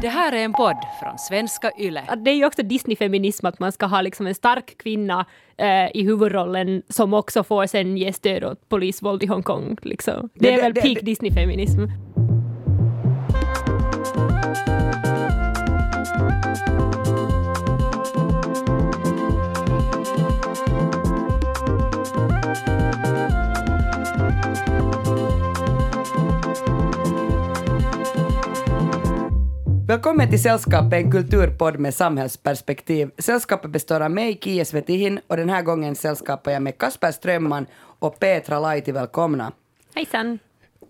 Det här är en podd från svenska YLE. Det är ju också Disney-feminism att man ska ha liksom en stark kvinna eh, i huvudrollen som också får sen ge stöd åt polisvåld i Hongkong. Liksom. Det är det- väl det- peak det- Disney-feminism. Välkommen till Sällskapet, en kulturpodd med samhällsperspektiv. Sällskapet består av mig, Kia Svetihin, och den här gången sällskapar jag med Kasper Strömman och Petra Laiti. Välkomna. Hejsan!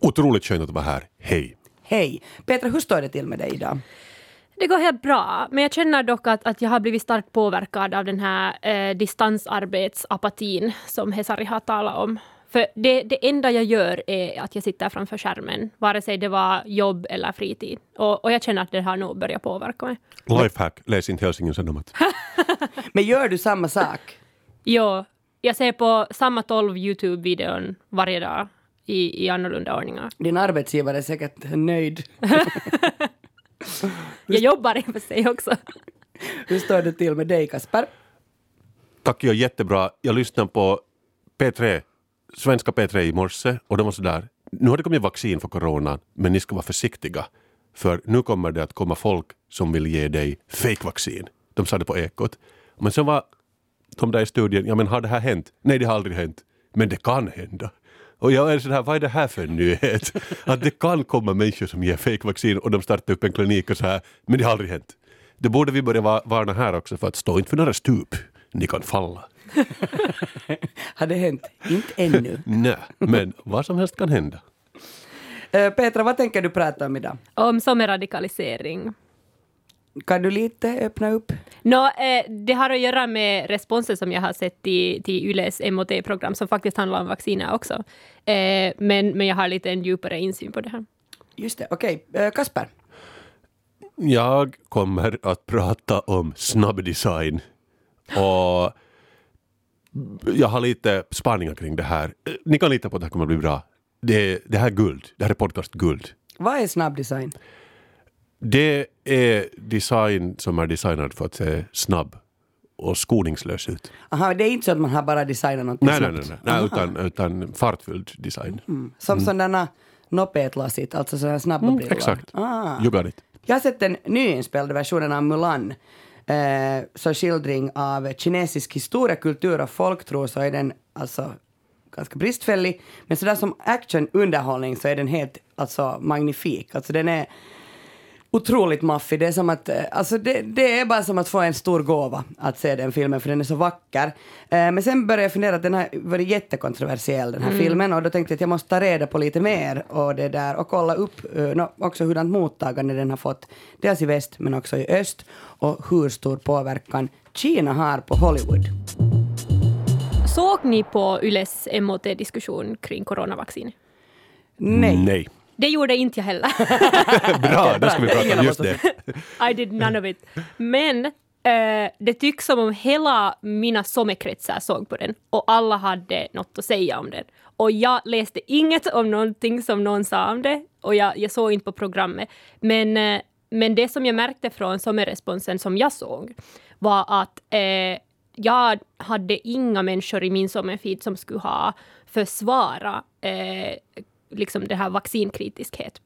Otroligt skönt att vara här. Hej. Hej. Petra, hur står det till med dig idag? Det går helt bra, men jag känner dock att, att jag har blivit starkt påverkad av den här eh, distansarbetsapatin som Hesari har talat om. För det, det enda jag gör är att jag sitter framför skärmen, vare sig det var jobb eller fritid. Och, och jag känner att det har nog börjat påverka mig. Lifehack, läs inte Helsingin Sanomat. Men gör du samma sak? Jo, jag ser på samma 12 Youtube-videon varje dag i, i annorlunda ordningar. Din arbetsgivare är säkert nöjd. Jag jobbar i och för sig också. Hur står det till med dig, Kasper? Tack, jag är jättebra. Jag lyssnade på P3, svenska P3 i morse och de var sådär, nu har det kommit vaccin för corona, men ni ska vara försiktiga. För nu kommer det att komma folk som vill ge dig fake-vaccin. De sa det på Ekot. Men sen var de där i studien, ja men har det här hänt? Nej, det har aldrig hänt. Men det kan hända. Och jag är sådär, vad är det här för en nyhet? Att det kan komma människor som ger fake-vaccin och de startar upp en klinik och så här, men det har aldrig hänt. Det borde vi börja varna här också för att stå inte för några stup. Ni kan falla. Har det hänt? Inte ännu. Nej, men vad som helst kan hända. Eh, Petra, vad tänker du prata om idag? Om som är radikalisering. Kan du lite öppna upp? Nå, eh, det har att göra med responsen som jag har sett till, till Yles MOT-program som faktiskt handlar om vacciner också. Eh, men, men jag har lite en djupare insyn på det här. Just det, okej. Eh, Kasper? Jag kommer att prata om snabbdesign. Och jag har lite spaningar kring det här. Ni kan lita på att det här kommer att bli bra. Det, det här är guld. Det här är podcast guld. Vad är snabbdesign? Det är design som är designad för att se snabb och skoningslös ut. Aha, det är inte så att man har bara designat något Nej, nej, nej, nej, nej utan, utan fartfylld design. Som sådana nopetlasit, alltså sådana snabba brillor. Mm, Exakt. Ah. You got it. Jag har sett den nyinspelade versionen av Mulan. Eh, så skildring av kinesisk historia, kultur och folktro så är den alltså ganska bristfällig. Men sådär som actionunderhållning så är den helt alltså magnifik. Alltså den är otroligt maffig. Det är som att, eh, alltså det, det är bara som att få en stor gåva att se den filmen för den är så vacker. Eh, men sen började jag fundera att den har varit jättekontroversiell den här filmen och då tänkte jag att jag måste ta reda på lite mer och det där och kolla upp uh, no, också hurdant mottagande den har fått dels i väst men också i öst och hur stor påverkan Kina har på Hollywood. Såg ni på Yles MOT-diskussion kring coronavaccin? Nej. Nej. Det gjorde inte jag heller. Bra, då ska vi prata om just det. I did none of it. Men eh, det tycks som om hela mina sommarkretsar såg på den och alla hade något att säga om den. Och jag läste inget om någonting som någon sa om det och jag, jag såg inte på programmet. Men, eh, men det som jag märkte från sommarresponsen som jag såg var att eh, jag hade inga människor i min sommarfeed som skulle ha försvara liksom det här vaccinkritiskhet.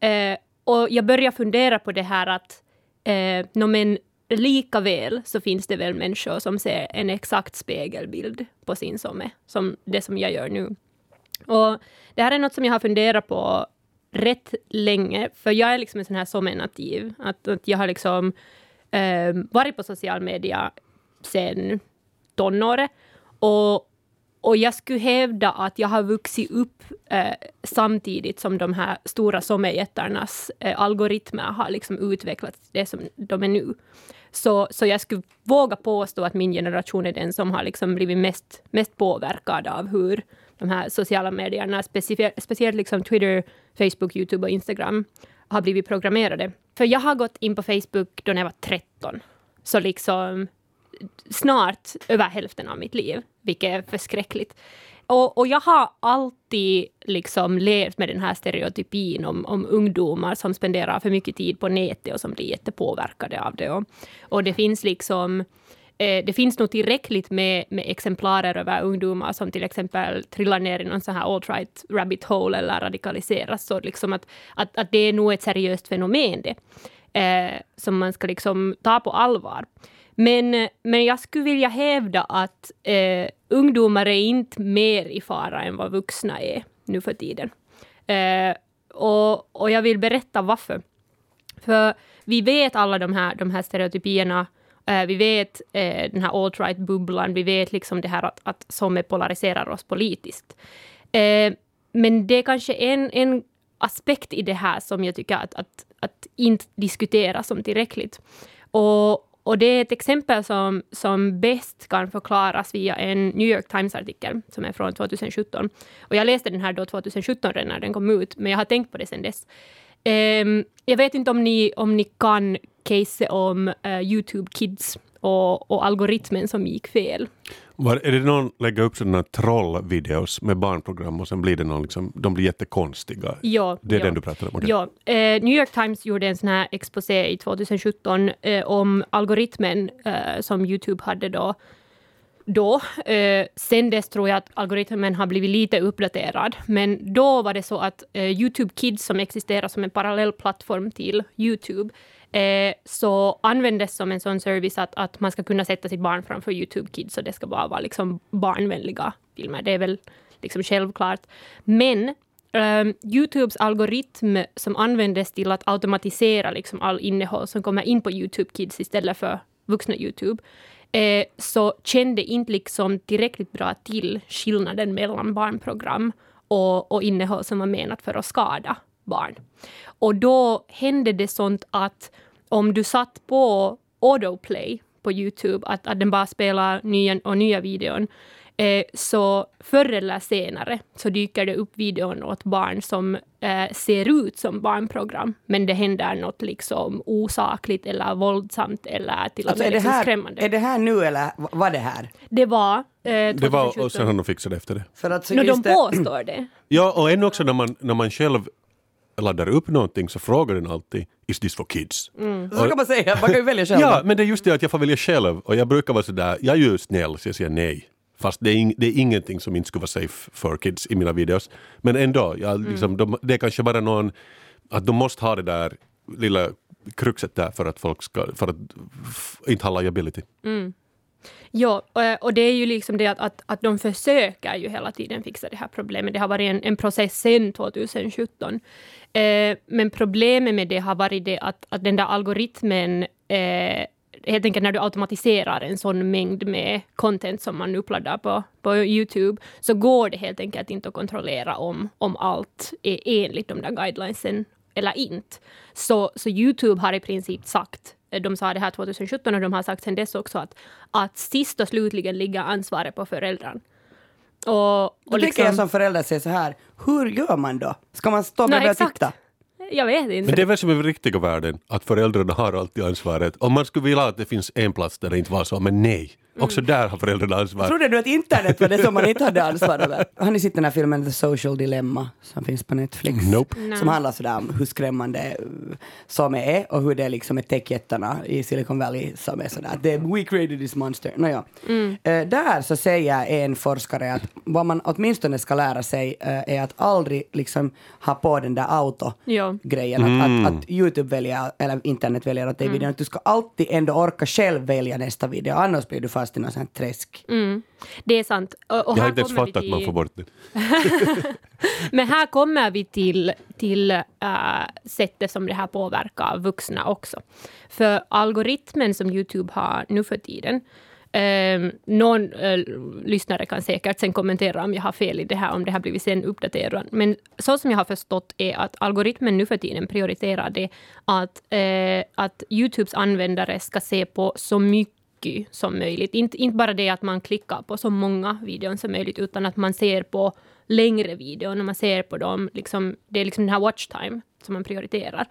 Eh, och jag börjar fundera på det här att eh, no, men lika väl så finns det väl människor som ser en exakt spegelbild på sin somme, som det som jag gör nu. Och det här är något som jag har funderat på rätt länge, för jag är liksom en sån här sommarnativ. Att, att jag har liksom eh, varit på social media sen tonåret. Och, och jag skulle hävda att jag har vuxit upp eh, samtidigt som de här stora sommarjättarnas eh, algoritmer har liksom utvecklats till det som de är nu. Så, så jag skulle våga påstå att min generation är den som har liksom blivit mest, mest påverkad av hur de här sociala medierna, speciellt, speciellt liksom Twitter, Facebook, Youtube och Instagram, har blivit programmerade. För jag har gått in på Facebook då jag var 13. Så liksom snart över hälften av mitt liv, vilket är förskräckligt. Och, och jag har alltid liksom levt med den här stereotypin om, om ungdomar som spenderar för mycket tid på nätet och som blir jättepåverkade av det. Och, och det finns liksom eh, det finns nog tillräckligt med, med exemplarer över ungdomar som till exempel trillar ner i någon sån här alt-right rabbit hole eller radikaliseras. Så liksom att, att, att det är nog ett seriöst fenomen det, eh, som man ska liksom ta på allvar. Men, men jag skulle vilja hävda att eh, ungdomar är inte mer i fara än vad vuxna är nu för tiden. Eh, och, och jag vill berätta varför. För vi vet alla de här, de här stereotypierna. Eh, vi vet eh, den här alt-right-bubblan. Vi vet liksom det här att, att som polariserar oss politiskt. Eh, men det är kanske en, en aspekt i det här som jag tycker att, att, att inte diskuteras om tillräckligt. Och, och det är ett exempel som, som bäst kan förklaras via en New York Times-artikel som är från 2017. Och jag läste den här då 2017 redan när den kom ut, men jag har tänkt på det sedan dess. Um, jag vet inte om ni, om ni kan case om uh, Youtube Kids och, och algoritmen som gick fel. Var, är det någon lägger upp sådana trollvideos med barnprogram och sen blir det någon liksom, de blir jättekonstiga? Ja, det är ja. den du pratar om? Okay. Ja. Eh, New York Times gjorde en sån här exposé i 2017 eh, om algoritmen eh, som Youtube hade då. då. Eh, sen dess tror jag att algoritmen har blivit lite uppdaterad, men då var det så att eh, Youtube Kids som existerar som en parallell plattform till Youtube eh, så användes som en sån service att, att man ska kunna sätta sitt barn framför Youtube Kids och det ska bara vara liksom barnvänliga filmer. Det är väl liksom självklart. Men Um, Youtubes algoritm som användes till att automatisera liksom all innehåll som kommer in på Youtube Kids istället för vuxna Youtube, eh, så kände inte liksom tillräckligt bra till skillnaden mellan barnprogram och, och innehåll som var menat för att skada barn. Och då hände det sånt att om du satt på autoplay på Youtube, att, att den bara spelar nya och nya videon, eh, så förr eller senare så dyker det upp videon åt barn som eh, ser ut som barnprogram, men det händer något liksom osakligt eller våldsamt eller till och Alltså, med är, det liksom här, skrämmande. är det här nu eller var det här? Det var eh, 2017. Det var, och sen har de fixat efter det. För att, så no, de påstår det. Ja, och ännu också när man, när man själv laddar upp någonting så frågar den alltid “Is this for kids?” Så kan man säga, man kan ju välja själv. Ja, men det är just det att jag får välja själv och jag brukar vara sådär, jag är ju snäll så jag säger nej. Fast det är, ing, det är ingenting som inte skulle vara safe för kids i mina videos. Men ändå, jag, liksom, de, det är kanske bara någon, att de måste ha det där lilla kruxet där för att folk ska, för att inte ha liability. Ja, eh, och, det är ju liksom det att, att, att de försöker ju hela tiden fixa det här problemet. Det har varit en, en process sedan 2017. Eh, men problemet med det har varit det att, att den där algoritmen eh, helt enkelt när du automatiserar en sån mängd med content som man uppladdar på, på Youtube, så går det helt enkelt inte att kontrollera om, om allt är enligt de där guidelinesen eller inte. Så, så Youtube har i princip sagt, de sa det här 2017 och de har sagt sen dess också att, att sist och slutligen ligger ansvaret på föräldern. Och, Då och tänker liksom, jag som förälder säger så här, hur gör man då? Ska man stå bredvid och titta? jag vet inte. Men det är väl som i riktiga världen, att föräldrarna har alltid ansvaret. Om man skulle vilja att det finns en plats där det inte var så, men nej. Också där har föräldrarna ansvar. Trodde du att internet var det som man inte hade ansvar över? Har ni sett den här filmen The Social Dilemma som finns på Netflix? Nope. Nej. Som handlar sådär om hur skrämmande eh, som är och hur det är liksom är techjättarna i Silicon Valley som är sådär det, we created this monster. Nåja. Eh, där så säger en forskare att vad man åtminstone ska lära sig eh, är att aldrig liksom ha på den där auto-grejen. Ja. Att, att, att Youtube väljer, eller internet väljer åt dig videon. Att du ska alltid ändå orka själv välja nästa video, annars blir du fast i något sånt träsk. Mm, det är sant. Och, och Jag har inte ens fattat att man får bort det. Men här kommer vi till, till äh, sättet som det här påverkar vuxna också. För algoritmen som Youtube har nu för tiden, eh, någon eh, lyssnare kan säkert sen kommentera om jag har fel i det här, om det har blivit sen uppdaterat. Men så som jag har förstått är att algoritmen nu för tiden prioriterar det att, eh, att Youtubes användare ska se på så mycket som möjligt. Inte, inte bara det att man klickar på så många videon som möjligt, utan att man ser på längre videon och man ser på dem. Liksom, det är liksom den här watch time som man prioriterar.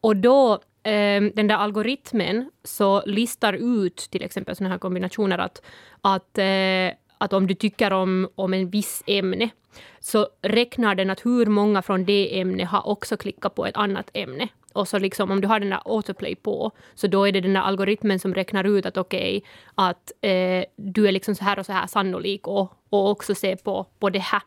Och då, eh, den där algoritmen så listar ut till exempel sådana här kombinationer att, att, eh, att om du tycker om, om en viss ämne så räknar den att hur många från det ämnet har också klickat på ett annat ämne. Och så liksom om du har den där autoplay på, så då är det den där algoritmen som räknar ut att okej, okay, att eh, du är liksom så här och så här sannolik och, och också se på, på det här.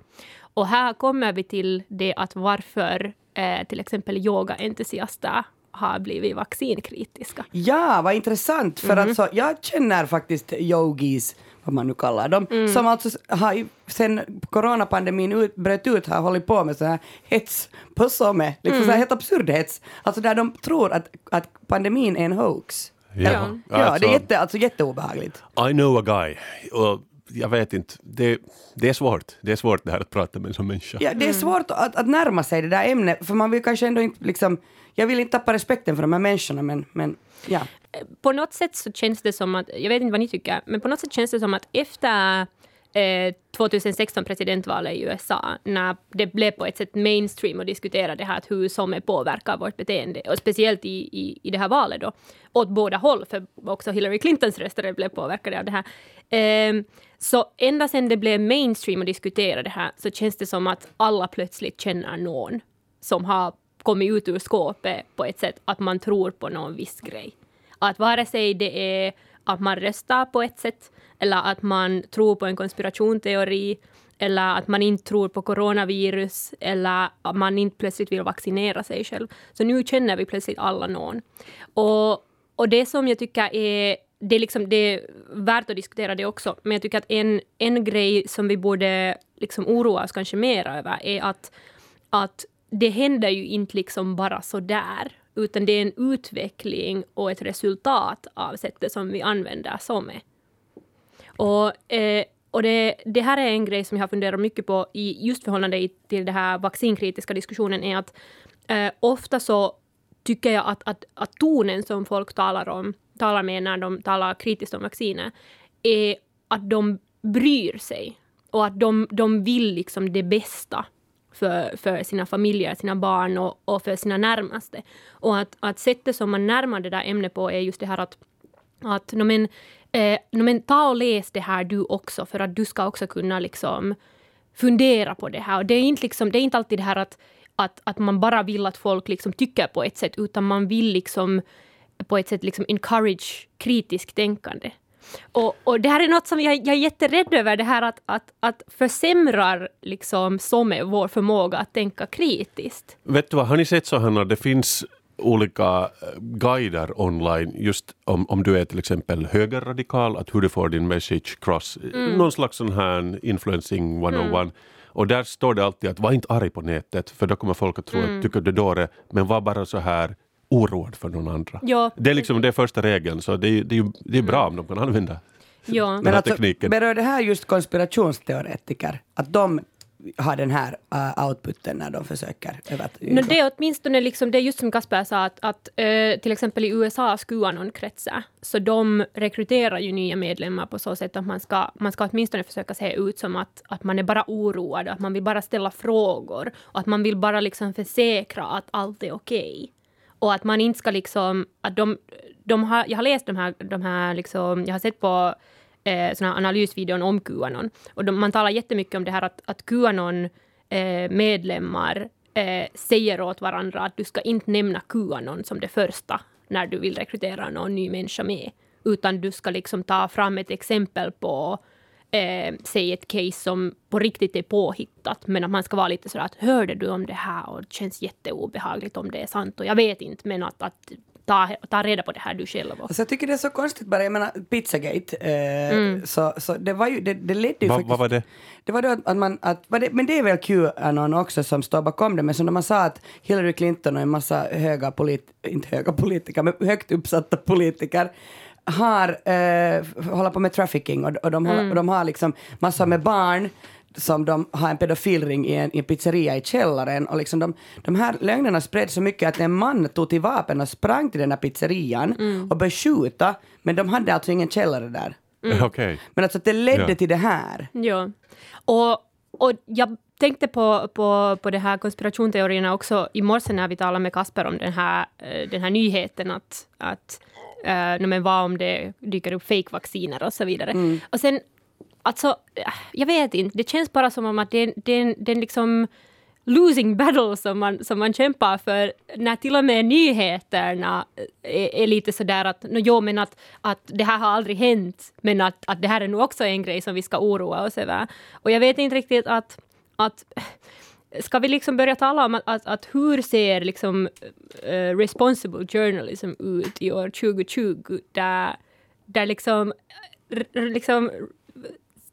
Och här kommer vi till det att varför eh, till exempel yogaentusiaster har blivit vaccinkritiska. Ja, vad intressant, för mm. alltså, jag känner faktiskt yogis vad man nu kallar dem, mm. som alltså har sen coronapandemin ut, bröt ut har hållit på med så här hets på SOME, liksom mm. så här helt absurd hets, alltså där de tror att, att pandemin är en hoax. Ja, ja, ja alltså, det är jätte, alltså jätteobehagligt. I know a guy. Och jag vet inte, det, det är svårt. Det är svårt det här att prata med en sån människa. Ja, det är svårt att, att närma sig det där ämnet, för man vill kanske ändå inte liksom, jag vill inte tappa respekten för de här människorna, men, men ja på något sätt så känns det som att, jag vet inte vad ni tycker, men på något sätt känns det som att efter eh, 2016 presidentvalet i USA, när det blev på ett sätt mainstream att diskutera det här att hur som påverkar vårt beteende, och speciellt i, i, i det här valet då, åt båda håll, för också Hillary Clintons röster blev påverkade av det här. Eh, så ända sedan det blev mainstream att diskutera det här så känns det som att alla plötsligt känner någon som har kommit ut ur skåpet på ett sätt att man tror på någon viss grej. Att vare sig det är att man röstar på ett sätt eller att man tror på en konspirationsteori eller att man inte tror på coronavirus eller att man inte plötsligt vill vaccinera sig själv. Så nu känner vi plötsligt alla någon. Och, och det som jag tycker är det är, liksom, det är värt att diskutera det också, men jag tycker att en, en grej som vi borde liksom oroa oss kanske mer över är att, att det händer ju inte liksom bara så där utan det är en utveckling och ett resultat av sättet som vi använder SOME. Och, eh, och det, det, här är en grej som jag har funderat mycket på i just förhållande till den här vaccinkritiska diskussionen är att eh, ofta så tycker jag att, att, att tonen som folk talar, om, talar med när de talar kritiskt om vacciner är att de bryr sig och att de, de vill liksom det bästa för, för sina familjer, sina barn och, och för sina närmaste. Och att, att sättet som man närmar det där ämnet på är just det här att, att no men, eh, no men, ta och läs det här du också för att du ska också kunna liksom fundera på det här. Och det är inte, liksom, det är inte alltid det här att, att, att man bara vill att folk liksom tycker på ett sätt utan man vill liksom på ett sätt liksom encourage kritiskt tänkande. Och, och det här är något som jag, jag är jätterädd över, det här att, att, att försämrar liksom som vår förmåga att tänka kritiskt. Vet du vad, har ni sett så här, det finns olika eh, guider online just om, om du är till exempel högerradikal, att hur du får din message cross, mm. någon slags sån här influencing 101. Mm. Och där står det alltid att var inte arg på nätet för då kommer folk att tro mm. att tycker du är dåre, men var bara så här oroad för någon andra. Ja. Det är liksom det första regeln, så det är, det är, det är bra om de kan använda ja. den Men alltså, tekniken. Berör det här just konspirationsteoretiker? Att de har den här uh, outputen när de försöker no, Det är åtminstone liksom, det är just som Kasper sa att, att uh, till exempel i USAs Qanon-kretsar så de rekryterar ju nya medlemmar på så sätt att man ska, man ska åtminstone försöka se ut som att, att man är bara oroad, att man vill bara ställa frågor och att man vill bara liksom försäkra att allt är okej. Okay. Och att man inte ska liksom, att de, de har, jag har läst de här, de här liksom, jag har sett på eh, såna analysvideon om Qanon. Och de, man talar jättemycket om det här att, att Qanon eh, medlemmar eh, säger åt varandra att du ska inte nämna Qanon som det första när du vill rekrytera någon ny människa med. Utan du ska liksom ta fram ett exempel på eh, säg ett case som på riktigt är påhittat, men att man ska vara lite sådär att hörde du om det här och det känns jätteobehagligt om det är sant och jag vet inte, men att, att ta, ta reda på det här du själv. Alltså jag tycker det är så konstigt bara, jag menar Pizzagate, eh, mm. så, så det var ju, det, det ledde ju Va, faktiskt... Vad var det? Det var då att, man, att, det, men det är väl Qanon också som står bakom det, men som när man sa att Hillary Clinton och en massa höga polit, inte höga politiker, men högt uppsatta politiker har, eh, håller på med trafficking och, och, de, mm. håller, och de har liksom massor med barn som de har en pedofilring i en, i en pizzeria i källaren. Och liksom de, de här lögnerna spreds så mycket att en man tog till vapen och sprang till den här pizzerian mm. och började skjuta, men de hade alltså ingen källare där. Mm. Okay. Men alltså det ledde ja. till det här. Ja. Och, och jag tänkte på, på, på det här konspirationsteorierna också i morse när vi talade med Kasper om den här, eh, den här nyheten att, att uh, men vad om det dyker upp fake-vacciner och så vidare. Mm. Och sen alltså, äh, jag vet inte, det känns bara som om att det, är- en- liksom losing battle som man, som man kämpar för när till och med nyheterna är, är lite sådär att, no, jo men att, att det här har aldrig hänt, men att, att det här är nog också en grej som vi ska oroa oss över. Och jag vet inte riktigt att, att Ska vi liksom börja tala om att, att, att hur ser liksom uh, responsible journalism ut i år 2020 där, där liksom, r- liksom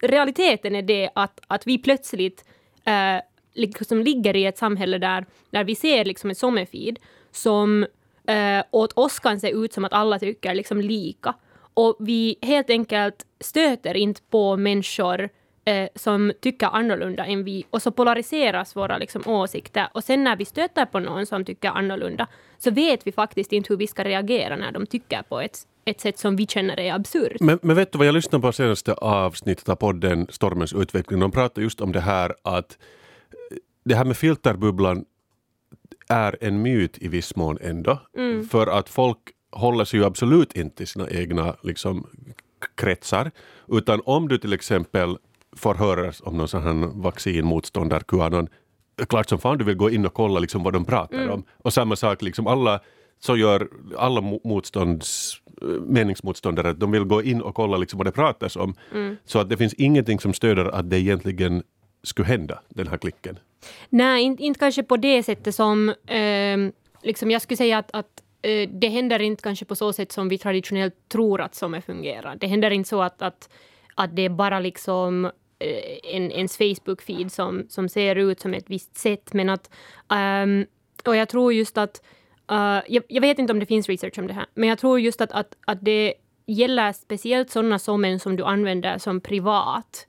realiteten är det att, att vi plötsligt uh, liksom ligger i ett samhälle där, där vi ser liksom en sommarfeed som uh, åt oss kan se ut som att alla tycker liksom lika. Och vi helt enkelt stöter inte på människor eh, som tycker annorlunda än vi och så polariseras våra liksom, åsikter. Och sen när vi stöter på någon som tycker annorlunda så vet vi faktiskt inte hur vi ska reagera när de tycker på ett, ett sätt som vi känner är absurt. Men, men vet du vad jag lyssnade på senaste avsnittet av podden Stormens utveckling. De pratar just om det här att det här med filterbubblan är en myt i viss mån ändå. För att folk håller sig ju absolut inte i sina egna liksom, kretsar. Utan om du till exempel får höra om någon sån här vaccinmotståndare, QAnon, klart som fan du vill gå in och kolla liksom vad de pratar om. Och samma sak, liksom alla så gör alla mo- motstånds, eh, meningsmotståndare, de vill gå in och kolla liksom vad det pratas om. Så att det finns ingenting som stöder att det egentligen skulle hända, den här klicken. Nej, inte, inte kanske på det sättet som... ehm, liksom jag skulle säga att, att eh, det händer inte kanske på så sätt som vi traditionellt tror att sommar fungerar. Det händer inte så att, att, att det är bara liksom eh, Eh, en, ens Facebook-feed som, som ser ut som ett visst sätt. Men att... um, och jag tror just att... Uh, jag, jag vet inte om det finns research om det här, men jag tror just att, att, att det gäller speciellt sådana sommen som du använder som privat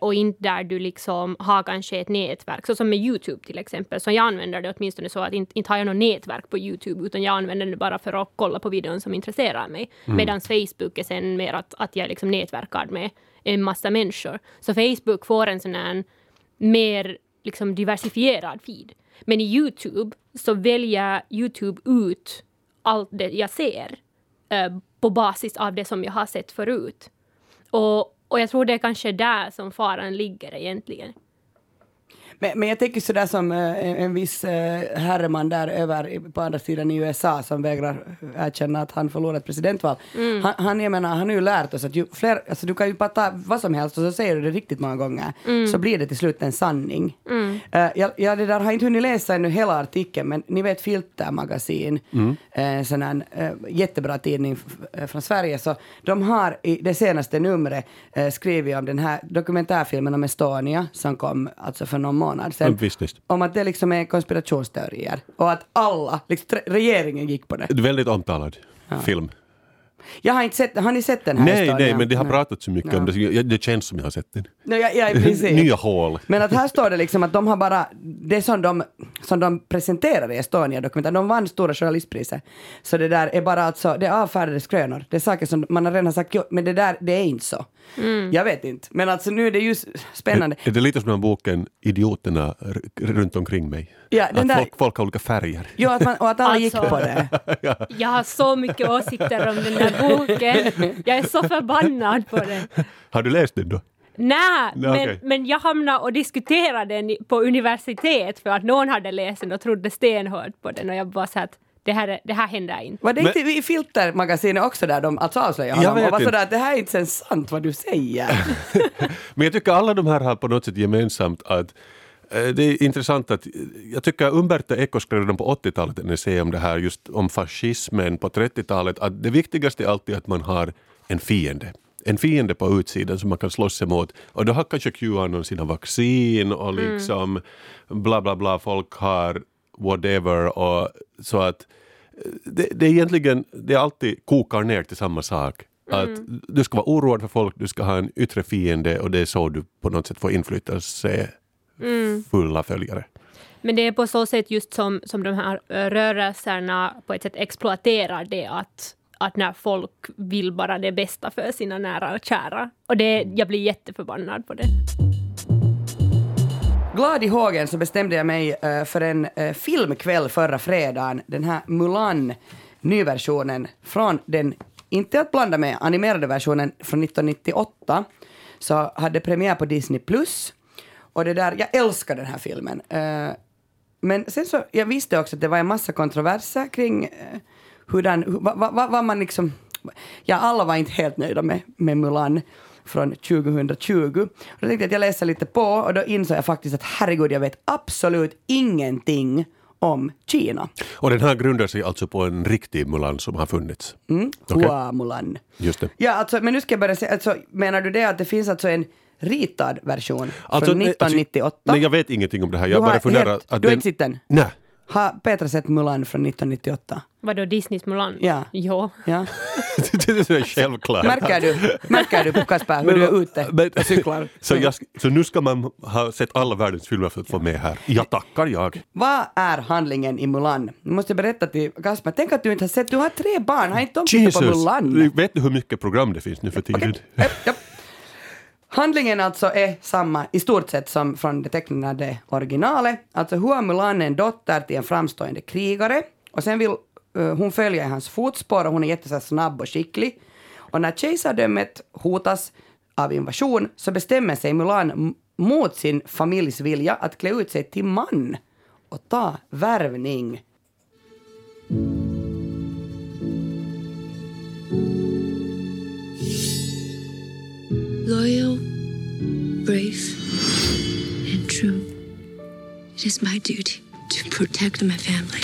och inte där du liksom har kanske ett nätverk, så som med Youtube till exempel. Så jag använder det åtminstone så att inte, inte har jag något nätverk på Youtube utan jag använder det bara för att kolla på videon som intresserar mig. Medan Facebook är sen mer att, att jag liksom nätverkar med en massa människor. Så Facebook får en sån här mer liksom diversifierad feed. Men i Youtube så väljer Youtube ut allt det jag ser eh, på basis av det som jag har sett förut. Och, och jag tror det är kanske där som faran ligger egentligen. Men, men jag tänker sådär som eh, en, en viss eh, herreman där över på andra sidan i USA som vägrar erkänna att han förlorat ett presidentval. Han, han, jag menar, han har ju lärt oss att ju fler, alltså du kan ju bara ta vad som helst och så säger du det riktigt många gånger så blir det till slut en sanning. Eh, jag, jag det där har inte hunnit läsa ännu hela artikeln men ni vet Filtermagasin, eh, sån här eh, jättebra tidning eh, från Sverige, så de har i det senaste numret eh, skrivit om den här dokumentärfilmen om Estonia som kom alltså för någon månad sedan. Ja, visst, visst. Om att det liksom är konspirationsteorier och att alla, liksom regeringen gick på det. Väldigt omtalad film. Jag har inte sett, har ni sett den här Nej, Estonia? nej, men det har Nej. pratat så mycket om det. Jag- Det känns som jag har sett den. Nej, ja, ja. Nya hål. Men att här står det liksom att de har bara, det som de, som de presenterar i Estonia-dokumentären, de vann stora journalistpriser. Så det där är bara alltså, det är avfärdade skrönor. Det är saker som man har redan sagt, jo, men det där, det är inte så. Jag vet inte. Men alltså nu är det ju spännande. Är det lite som den här boken Idioterna runt omkring mig? Ja, den att där- folk, folk har olika färger. Jo, att man, och att alla gick Alltså- på det. Jag har så mycket åsikter om den där boken. Jag är så förbannad på den. Har du läst den då? Nej, men, okej. men jag hamnade och diskuterade den på universitet för att någon hade läst den och trodde stenhårt på den och jag bara så att det här, är- det här händer inte. Var det Men- inte i Filtermagasinet också där de alltså avslöjade honom och var sådär att det här är inte ens sant vad du säger. Men jag tycker alla de här har på något sätt gemensamt att eh, det är intressant att jag tycker Umberto Eco skrev redan på 80-talet en essä om det här just om fascismen på 30-talet att det viktigaste är alltid att man har en fiende. En fiende på utsidan som man kan slåss emot. Och då har kanske Qanon sina vaccin och liksom bla bla bla, folk har whatever och så att eh, det, det är egentligen, det alltid kokar ner till samma sak. Att du ska vara oroad för folk, du ska ha en yttre fiende och det är så du på något sätt får inflytelse fulla följare. Men det är på så sätt just som, som de här eh, rörelserna på ett sätt exploaterar det att, att när folk vill bara det bästa för sina nära och kära. Och det, jag blir jätteförbannad på det. Glad i hågen så bestämde jag mig eh, för en eh, filmkväll förra fredagen. Den här Mulan, nyversionen från den, inte att blanda med animerade versionen från 1998, så hade premiär på Disney+. Plus Och det där, jag älskar den här filmen. Eh, men sen så, jag visste också att det var en massa kontroverser kring uh, hurdan, vad va, va, va man liksom, ja alla var inte helt nöjda med, med Mulan från 2020. Och då tänkte jag att jag läser lite på och då insåg jag faktiskt att herregud, jag vet absolut ingenting om Kina. Och den här grundar sig alltså på en riktig Mulan som har funnits? Mm. Hua Mulan. Just det. Ja, alltså, men nu ska jag börja säga, alltså, menar du det att det finns alltså en ritad version Alltså, från nej, 1998? Alltså, nej, jag vet ingenting om det här. Du Jag har bara funderar helt- att du har den... inte sett den? Nej. Har Petra sett Mulan från 1998? Vadå, Disneys Mulan? Ja. Jo. Ja. det är självklart. Märker du, märker du Kasper hur du är ute Men- och cyklar? Så, jag, så nu ska man ha sett alla världens filmer för att få med här. Ja tackar jag. Vad är handlingen i Mulan? Nu måste jag berätta till Kasper. Tänk att du inte har sett, du har tre barn, har inte de tittat på Mulan? Vet du hur mycket program det finns nu för tiden? Japp. Handlingen alltså är samma i stort sett som från det tecknade originalet. Alltså Hua Mulan är en dotter till en framstående krigare och sen vill uh, hon följa i hans fotspår och hon är jättesnabb snabb och skicklig. Och när kejsardömet hotas av invasion så bestämmer sig Mulan mot sin familjs vilja att klä ut sig till man och ta värvning. It is my duty to protect my family.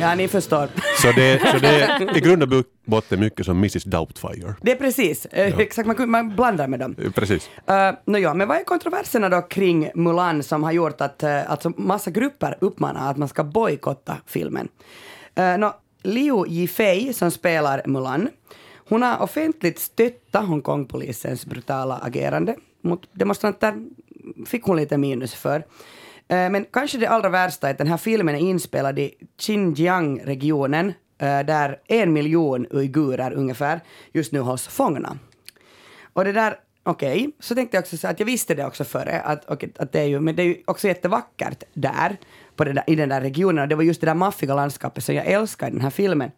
Ja, ni förstår. Så det, så det är i grund och botten mycket som Mrs Doubtfire. Det är precis, eh, exakt, man, man blandar med dem. Eh, Precis. Uh, no, ja, men vad är kontroverserna då kring Mulan som har gjort att uh, alltså massa grupper uppmanar att man ska bojkotta filmen? Uh, no, Liu Yifei som spelar Mulan, hon har offentligt stöttat Hongkongpolisens brutala agerande mot demonstranter. Fick hon lite minus för. Eh, men kanske det allra värsta är att den här filmen är inspelad i Xinjiang-regionen eh, där en miljon uigurer ungefär just nu hålls fångna. Och det där, okej, så tänkte jag också så att jag visste det också före, att, att det är ju, men det är ju också jättevackert där, på där, i den där regionen, och det var just det där maffiga landskapet som jag älskar i den här filmen.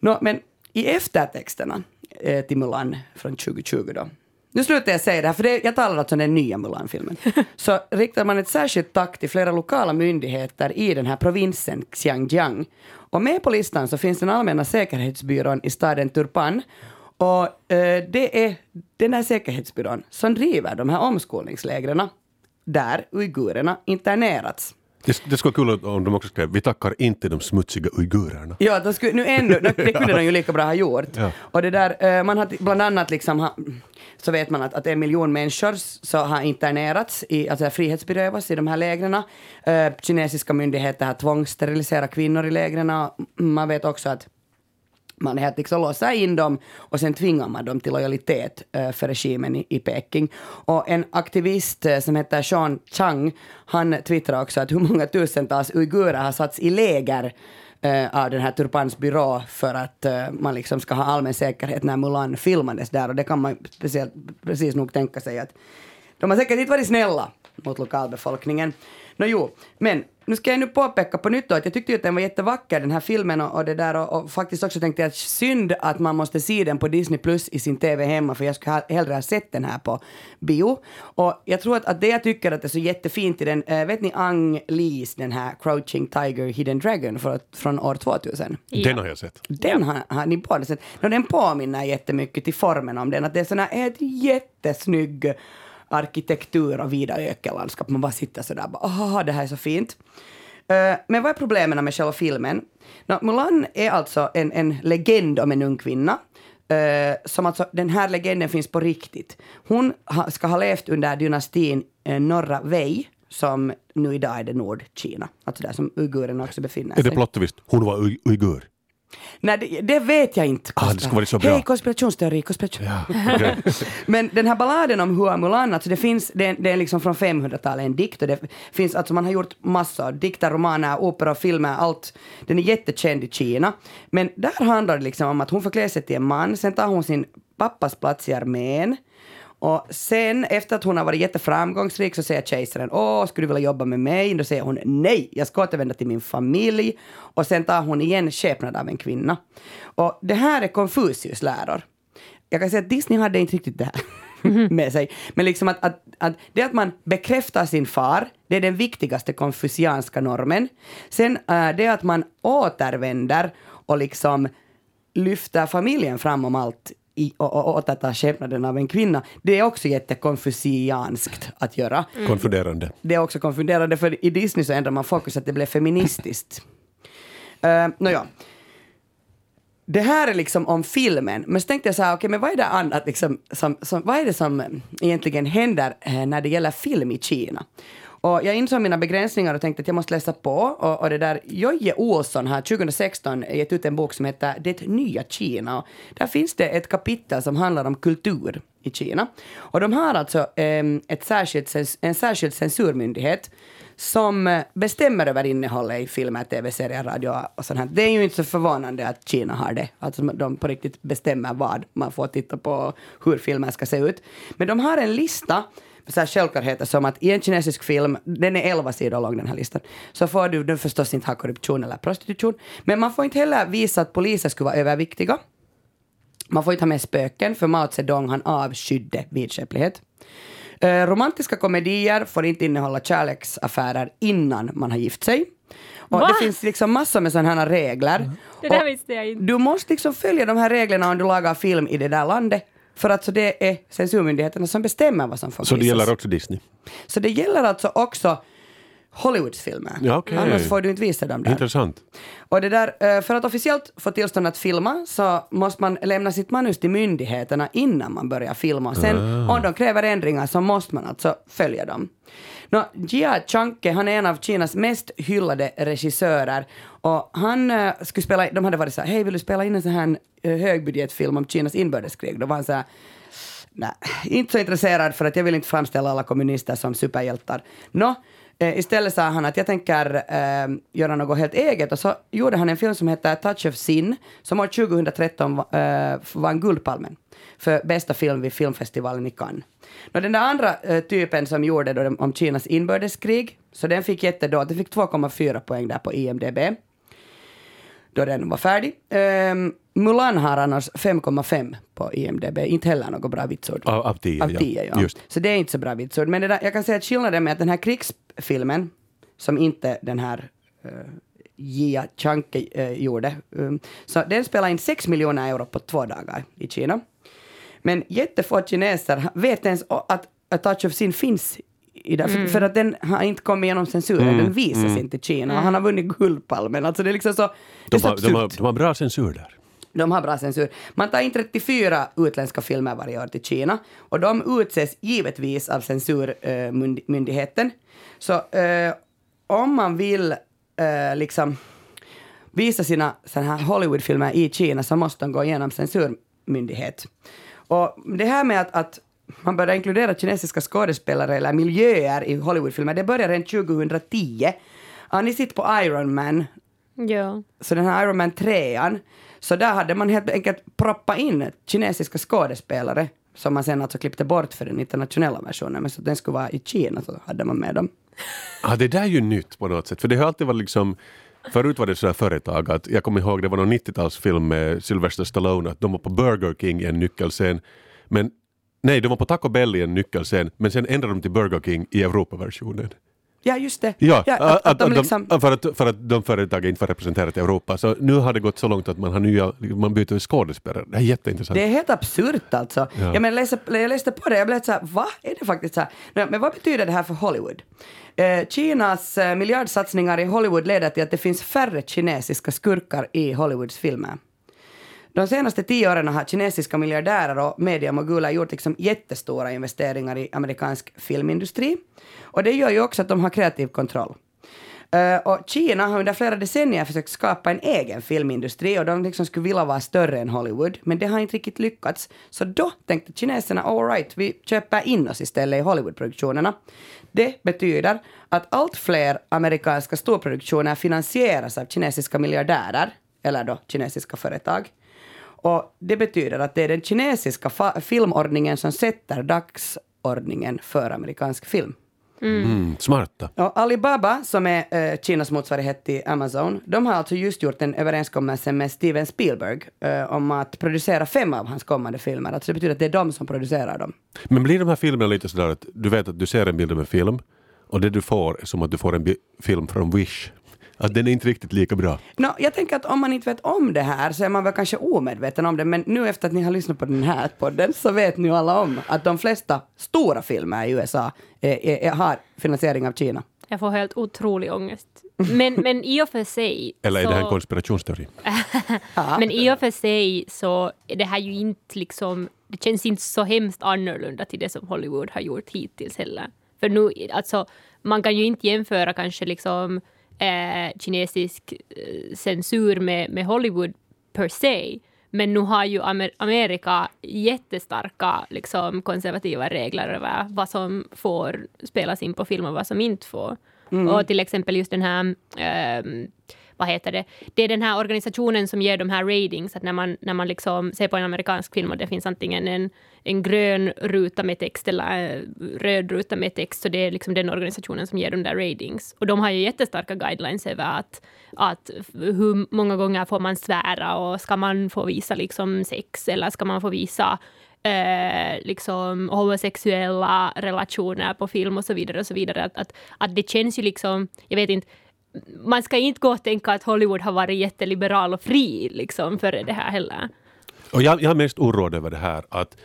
Nå, men i eftertexterna eh, till Mulan från 2020 då, nu slutar jag säga det här, för det, jag talar alltså om den nya Mulan-filmen. Så riktar man ett särskilt tack till flera lokala myndigheter i den här provinsen Xinjiang. Och med på listan så finns den allmänna säkerhetsbyrån i staden Turpan. Och eh, det är den här säkerhetsbyrån som driver de här omskolningslägren där uigurerna internerats. Det, det skulle vara kul om de också skrev vi tackar inte de smutsiga uigurerna. Ja, då skulle, nu ändå, det kunde de ju lika bra ha gjort. Ja. Och det där, eh, man har bland annat liksom, så vet man att, att en miljon människor så har internerats, i, alltså frihetsberövats i de här lägren. Eh, kinesiska myndigheter har tvångssteriliserat kvinnor i lägren. Man vet också att man helt liksom låser in dem och sen tvingar man dem till lojalitet eh, för regimen i, i Peking. Och en aktivist eh, som heter Sean Chang, han twittrar också att hur många tusentals uigurer har satts i läger eh, av den här Turpans byrå för att man liksom ska ha allmän säkerhet när Mulan filmades där. Och det kan man speciellt, precis nog tänka sig att de har säkert inte varit snälla mot lokalbefolkningen. Nå jo, men nu ska jag nu påpeka på nytt då att jag tyckte ju att den var jättevacker den här filmen och, och det där och, och faktiskt också tänkte jag att synd att man måste se den på Disney Plus i sin TV hemma för jag skulle ha, hellre ha sett den här på bio. Och jag tror att, att det jag tycker att det är så jättefint i den, eh, vet ni Ang Lees den här Crouching Tiger Hidden Dragon för, från år 2000? Den har jag sett. Den har, har ni båda sett. No, den påminner jättemycket till formen om den. Att det är sån här ett jättesnygg arkitektur och vida ökenlandskap. Man bara sitter sådär bara, det här är så fint. Eh, men vad är problemen med själva filmen? No, Mulan är alltså en, en legend om en ung kvinna. eh, som alltså, den här legenden finns på riktigt. Hon ha, ska ha levt under dynastin uh, Norra Wei, som nu idag är det Nordkina. Alltså där som uigurerna också befinner Är sig. det plott twist? Hon var ui- uigur. Nej, det, det vet jag inte. Ah, det vara så bra. Hej, konspirationsteori, konspiration. Okej. Men den här balladen om Hua Mulan, alltså det finns, det, det är liksom från 500-talet, en dikt och det finns, alltså man har gjort massor, dikter, romaner, opera, filmer, allt. Den är jättekänd i Kina. Men där handlar det liksom om att hon får klä sig till en man, sen tar hon sin pappas plats i armén. Och sen efter att hon har varit jätteframgångsrik så säger kejsaren åh, skulle du vilja jobba med mig? Då säger hon nej, jag ska återvända till min familj. Och sen tar hon igen skepnad av en kvinna. Och det här är Konfucius läror. jag kan säga att Disney hade inte riktigt det här med sig. Men liksom att, att, att det att man bekräftar sin far, det är den viktigaste konfucianska normen. Sen äh, det att man återvänder och liksom lyfter familjen framom allt i, och, och återtar skepnaden av en kvinna, det är också jättekonfucianskt att göra. Konfunderande. Det är också konfunderande, för i Disney så ändrar man fokus att det blev feministiskt. Uh, Nåja. Det här är liksom om filmen, men så tänkte jag så här, okej, men vad är det annat liksom, som, som, vad är det som eh, egentligen händer eh, när det gäller film i Kina? Och jag insåg mina begränsningar och tänkte att jag måste läsa på. Och, och det där, Jojje Olsson har 2016 gett ut en bok som heter Det nya Kina. Och där finns det ett kapitel som handlar om kultur i Kina. Och de har alltså eh, ett särskilt, en särskild censurmyndighet som eh, bestämmer över innehållet i filmer, tv-serier, radio och sånt här. Det är ju inte så förvånande att Kina har det. Alltså de på riktigt bestämmer vad man får titta på och hur filmer ska se ut. Men de har en lista så här självklarheter som att i en kinesisk film, den är 11 sidor lång den här listan, så får du, du förstås inte ha korruption eller prostitution, men man får inte heller visa att poliser skulle vara överviktiga. Man får inte ha med spöken, för Mao Zedong han avskydde vidskeplighet. Eh, romantiska komedier får inte innehålla kärleksaffärer innan man har gift sig. Och Va? det finns liksom massor med sådana här regler. Det där visste jag inte. Du måste liksom följa de här reglerna om du lagar film i det där landet. För att så det är censurmyndigheterna som bestämmer vad som får Så det visas. gäller också Disney? Så det gäller alltså också Hollywoods filmer. Ja, okej. Annars får du inte visa dem där. Intressant. Och det där, eh, för att officiellt få tillstånd att filma så måste man lämna sitt manus till myndigheterna innan man börjar filma. Och sen Ah. om de kräver ändringar så måste man alltså följa dem. Nå, Jia Chanke, han är en av Kinas mest hyllade regissörer och han eh, skulle spela, de hade varit så här, hej vill du spela in en sån här uh, högbudgetfilm om Kinas inbördeskrig? Då var han så här, Nej, inte så intresserad för att jag vill inte framställa alla kommunister som superhjältar. Nå, eh, istället sa han att jag tänker eh, göra något helt eget och så gjorde han en film som heter Touch of Sin som år 2013 eh, vann Guldpalmen för bästa film vid filmfestivalen i Cannes. Nå, den där andra eh, typen som gjorde då om Kinas inbördeskrig, så den fick jättedå, den fick 2,4 poäng där på IMDB då den var färdig. Um, Mulan har annars 5,5 på IMDB, inte heller något bra vitsord. Av, av tio, Av 10, ja. Just. Så det är inte så bra vitsord. Men det där, jag kan säga att skillnaden med att den här krigsfilmen, som inte den här uh, Jia Chanke uh, gjorde, um, så den spelade in 6 miljoner euro på två dagar i Kina. Men jättefå kineser vet ens att A Touch of Sin finns i där, för, för att den har inte kommit igenom censuren, den visas inte i Kina och han har vunnit Guldpalmen. Alltså det är liksom så, det är De så har, de, har, de har bra censur där. De har bra censur. Man tar in 34 utländska filmer varje år till Kina och de utses givetvis av censurmyndigheten. Så eh, om man vill eh, liksom visa sina såna här Hollywoodfilmer i Kina så måste de gå igenom censurmyndighet. Och det här med att, att man börjar inkludera kinesiska skådespelare eller miljöer i Hollywoodfilmer, det började redan 2010. Har ni sett på Iron Man, Ja. så den här Iron Man 3 så där hade man helt enkelt proppat in kinesiska skådespelare som man sen alltså klippte bort för den internationella versionen, men så att den skulle vara i Kina så hade man med dem. Ja, det där är ju nytt på något sätt. För det har alltid varit liksom Förut var det sådär företag att jag kommer ihåg det var någon 90-talsfilm med Sylvester Stallone att de var på Burger King i en nyckelscen. Men nej, de var på Taco Bell i en nyckelscen men sen ändrade de till Burger King i Europaversionen. Ja, just det. Ja, att, att, de de- liksom, för, att, för att de företagen inte var representerade i Europa. Så nu har det gått så långt att man har nya, man byter skådespelare. Det är jätteintressant. det är helt absurt alltså. Ja. Ja. men läste, jag läste på det, jag blev så här, va? Är det faktiskt så här? Men vad betyder det här för Hollywood? Eh, Kinas eh, miljardsatsningar i Hollywood leder till att det finns färre kinesiska skurkar i Hollywoods filmer. De senaste tio åren har kinesiska miljardärer och mediamoguler gjort liksom jättestora investeringar i amerikansk filmindustri. Och det gör ju också att de har kreativ kontroll. Eh, och Kina har under flera decennier försökt skapa en egen filmindustri och de liksom skulle vilja vara större än Hollywood, men det har inte riktigt lyckats. Så då tänkte kineserna, all right, vi köper in oss istället i Hollywoodproduktionerna. Det betyder att allt fler amerikanska storproduktioner finansieras av kinesiska miljardärer, eller då kinesiska företag. Och det betyder att det är den kinesiska filmordningen som sätter dagsordningen för amerikansk film. Mm, smarta. Och Alibaba, som är eh, Kinas motsvarighet till Amazon, de har alltså just gjort en överenskommelse med Steven Spielberg eh, om att producera fem av hans kommande filmer. Alltså det betyder att det är de som producerar dem. Men blir de här filmerna lite sådär att du vet att du ser en bild av en film och det du får är som att du får en film från Wish. Att den är inte riktigt lika bra. Nå, jag tänker att om man inte vet om det här så är man väl kanske omedveten om det, men nu efter att ni har lyssnat på den här podden så vet ni ju alla om att de flesta stora filmer i USA är, är, är, har finansiering av Kina. Jag får helt otrolig ångest. Men, men i och för sig... Eller är så, det här en konspirationsteori? Men i och för sig så är det här ju inte liksom... Det känns inte så hemskt annorlunda till det som Hollywood har gjort hittills heller. För nu, alltså, man kan ju inte jämföra kanske liksom eh, kinesisk eh, censur med, med Hollywood per se. Men nu har ju Amer Amerika jättestarka liksom, konservativa regler över vad som får spelas in på film och vad som inte får. Och till exempel just den här ehm, vad heter det? Det är den här organisationen som ger de här ratings, att när man, när man liksom ser på en amerikansk film och det finns antingen en, en grön ruta med text eller en röd ruta med text, så det är liksom den organisationen som ger de där ratings. Och de har ju jättestarka guidelines över att, att hur många gånger får man svära och ska man få visa liksom sex eller ska man få visa eh, liksom homosexuella relationer på film och så vidare. och så vidare. Att, att, att det känns ju liksom, jag vet inte, man ska inte gå och tänka att Hollywood har varit jätteliberal och fri liksom före det här heller. Och jag, jag är mest oroad över det här att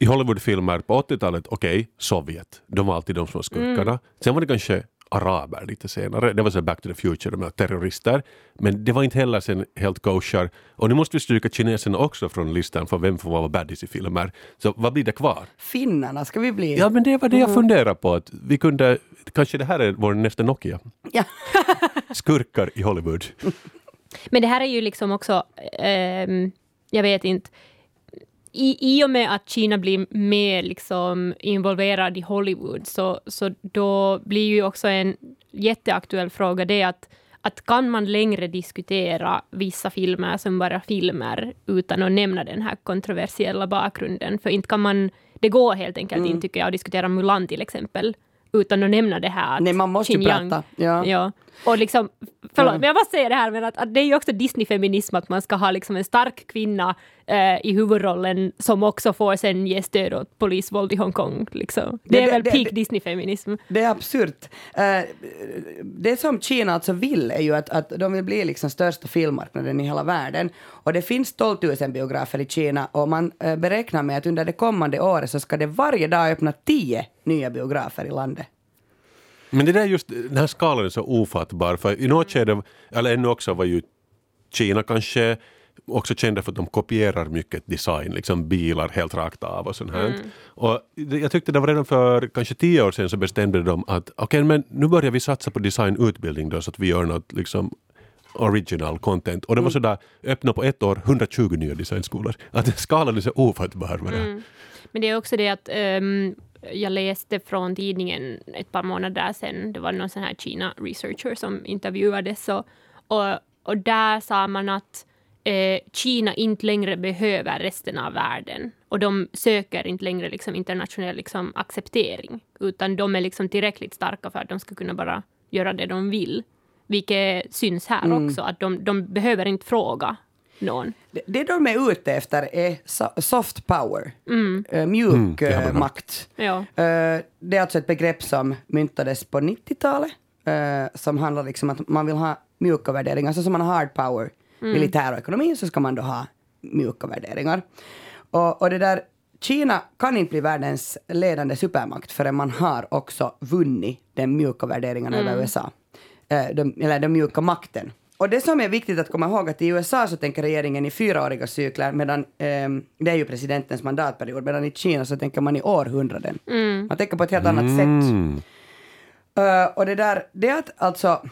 i Hollywoodfilmer på 80-talet, okej, Sovjet, de var alltid de som var skurkarna. Sen var det kanske araber lite senare, det var så Back to the Future, de här terrorister. Men det var inte heller sen helt kosher. Och nu måste vi stryka kineserna också från listan för vem får vara baddies i filmer. Så vad blir det kvar? Finnarna ska vi bli. Ja men det var det jag funderade på, att vi kunde, kanske det här är vår nästa Nokia. Ja. Skurkar i Hollywood. Men det här är ju liksom också, ehm, jag vet inte, i, i och med att Kina blir mer liksom involverad i Hollywood så, så då blir ju också en jätteaktuell fråga det att, att kan man längre diskutera vissa filmer som bara filmer utan att nämna den här kontroversiella bakgrunden? För inte kan man, det går helt enkelt Mm. inte tycker jag att diskutera Mulan till exempel utan att nämna det här att Nej, man måste Xinjiang- prata. Ja. Ja. Och liksom, förlåt, Mm. men jag måste säga det här, men att, att det är ju också Disney-feminism att man ska ha liksom en stark kvinna eh, i huvudrollen som också får sen ge stöd åt polisvåld i Hongkong. Liksom. Det, Det- är det- väl det- peak Disney-feminism. Det är absurt. Eh, det som Kina alltså vill är ju att, att de vill bli liksom största filmmarknaden i hela världen. Och det finns 12 000 biografer i Kina och man eh, beräknar med att under det kommande året så ska det varje dag öppna 10 nya biografer i landet. Men det där just, den här skalan är så ofattbar för i något skede, eller ännu också var ju Kina kanske också kända för att de kopierar mycket design, liksom bilar helt rakt av och sånt här. Och det- jag tyckte det var redan för kanske tio år sedan så bestämde de att okej men nu börjar vi satsa på designutbildning då så att vi gör något liksom original content. Och det var sådär, öppna på ett år 120 nya designskolor. Att skalan är så ofattbar med det. här. Men det är också det att ehm, jag läste från tidningen ett par månader sedan, det var någon sån här Kina-researcher som intervjuades och, och, och där sa man att eh, Kina inte längre behöver resten av världen. Och de söker inte längre liksom internationell liksom, acceptering utan de är liksom tillräckligt starka för att de ska kunna bara göra det de vill. Vilket syns här också, att de, de behöver inte fråga någon. Det, det de är ute efter är so- soft power, mjuk Mm, det har man eh, hört. makt. Ja. Eh, det är alltså ett begrepp som myntades på 90-talet eh, som handlar liksom att man vill ha mjuka värderingar. Så som man har hard power, militär och ekonomi, så ska man då ha mjuka värderingar. Och, och det där, Kina kan inte bli världens ledande supermakt förrän man har också vunnit den mjuka värderingen över USA. Eh, de, eller den mjuka makten. Och det som är viktigt att komma ihåg att i USA så tänker regeringen i fyraåriga cykler medan ehm, det är ju presidentens mandatperiod medan i Kina så tänker man i århundraden. Man tänker på ett helt annat sätt. Mm. Eh, och det där, det att alltså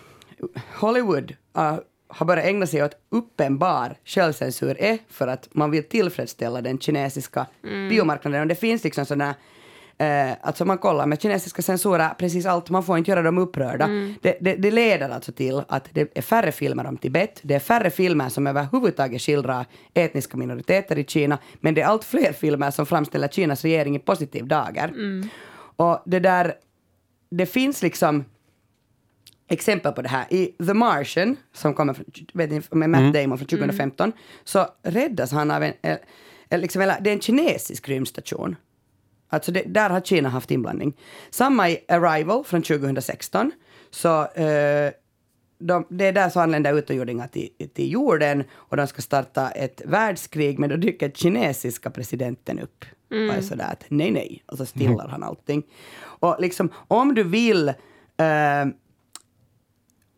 Hollywood eh, har börjat ägna sig åt uppenbar självcensur är för att man vill tillfredsställa den kinesiska biomarknaden. Och det finns liksom sådana Eh, alltså man kollar med kinesiska sensorer precis allt, man får inte göra dem upprörda. Det, det, det leder alltså till att det är färre filmer om Tibet, det är färre filmer som överhuvudtaget skildrar etniska minoriteter i Kina, men det är allt fler filmer som framställer Kinas regering i positiv dager. Och det där det finns liksom exempel på det här. I The Martian, som kommer från, vet ni, med Matt Damon från 2015, så räddas han av en, en, en liksom, eller, det är en kinesisk rymdstation. Alltså det, där har Kina haft inblandning. Samma i Arrival från 2016. Så eh, de, det är där så anländer utomjordingar till, till jorden och de ska starta ett världskrig men då dyker kinesiska presidenten upp. Och är sådär att nej nej, och så stillar han allting. Och liksom om du vill eh,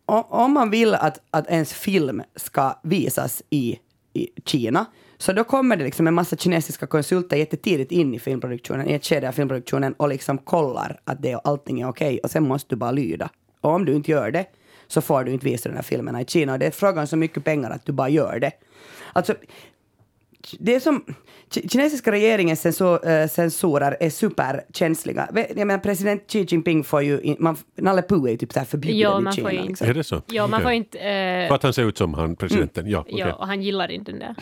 om, om man vill att, att ens film ska visas i, i Kina, så då kommer det liksom en massa kinesiska konsulter jättetidigt in i filmproduktionen, i ett skede av filmproduktionen och liksom kollar att det, allting är okej och sen måste du bara lyda. Och om du inte gör det så får du inte visa de här filmerna i Kina och det är frågan så mycket pengar att du bara gör det. Alltså, det är som, ki- kinesiska regeringens censor, eh, censorer är superkänsliga. Jag menar, president Xi Jinping får ju, in, man, Nalle Puh är ju typ så här förbjuden Ja, i man Kina. får liksom. Är det så? Ja, man Okej. får inte... eh, För att han ser ut som han, presidenten? Ja, okej. Ja, och han gillar inte den där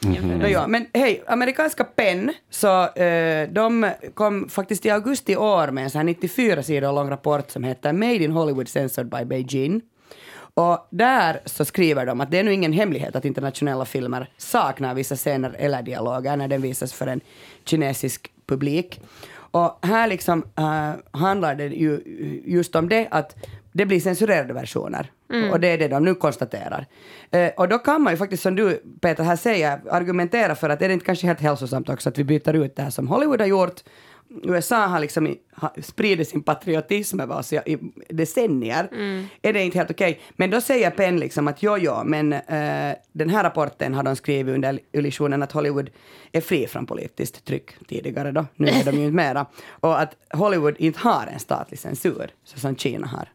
Nå, jämförelsen. ja, men hej, amerikanska PEN, så eh, de kom faktiskt i augusti i år med en sån här 94 sidor lång rapport som heter Made in Hollywood Censored by Beijing. Och där så skriver de att det är nu ingen hemlighet att internationella filmer saknar vissa scener eller dialoger när den visas för en kinesisk publik. Och här liksom eh, handlar det ju just om det att det blir censurerade versioner. Och det är det de nu konstaterar. Eh, och då kan man ju faktiskt, som du Peter här säger, argumentera för att är det inte kanske helt hälsosamt också att vi byter ut det här som Hollywood har gjort. USA har liksom i- spridit sin patriotism över oss i, decennier. Är det inte helt okej? Men då säger Penn liksom att jo, jo, men eh, den här rapporten har de skrivit under illusionen att Hollywood är fri från politiskt tryck tidigare då. Nu är de ju inte mera. Och att Hollywood inte har en statlig censur, så som Kina har.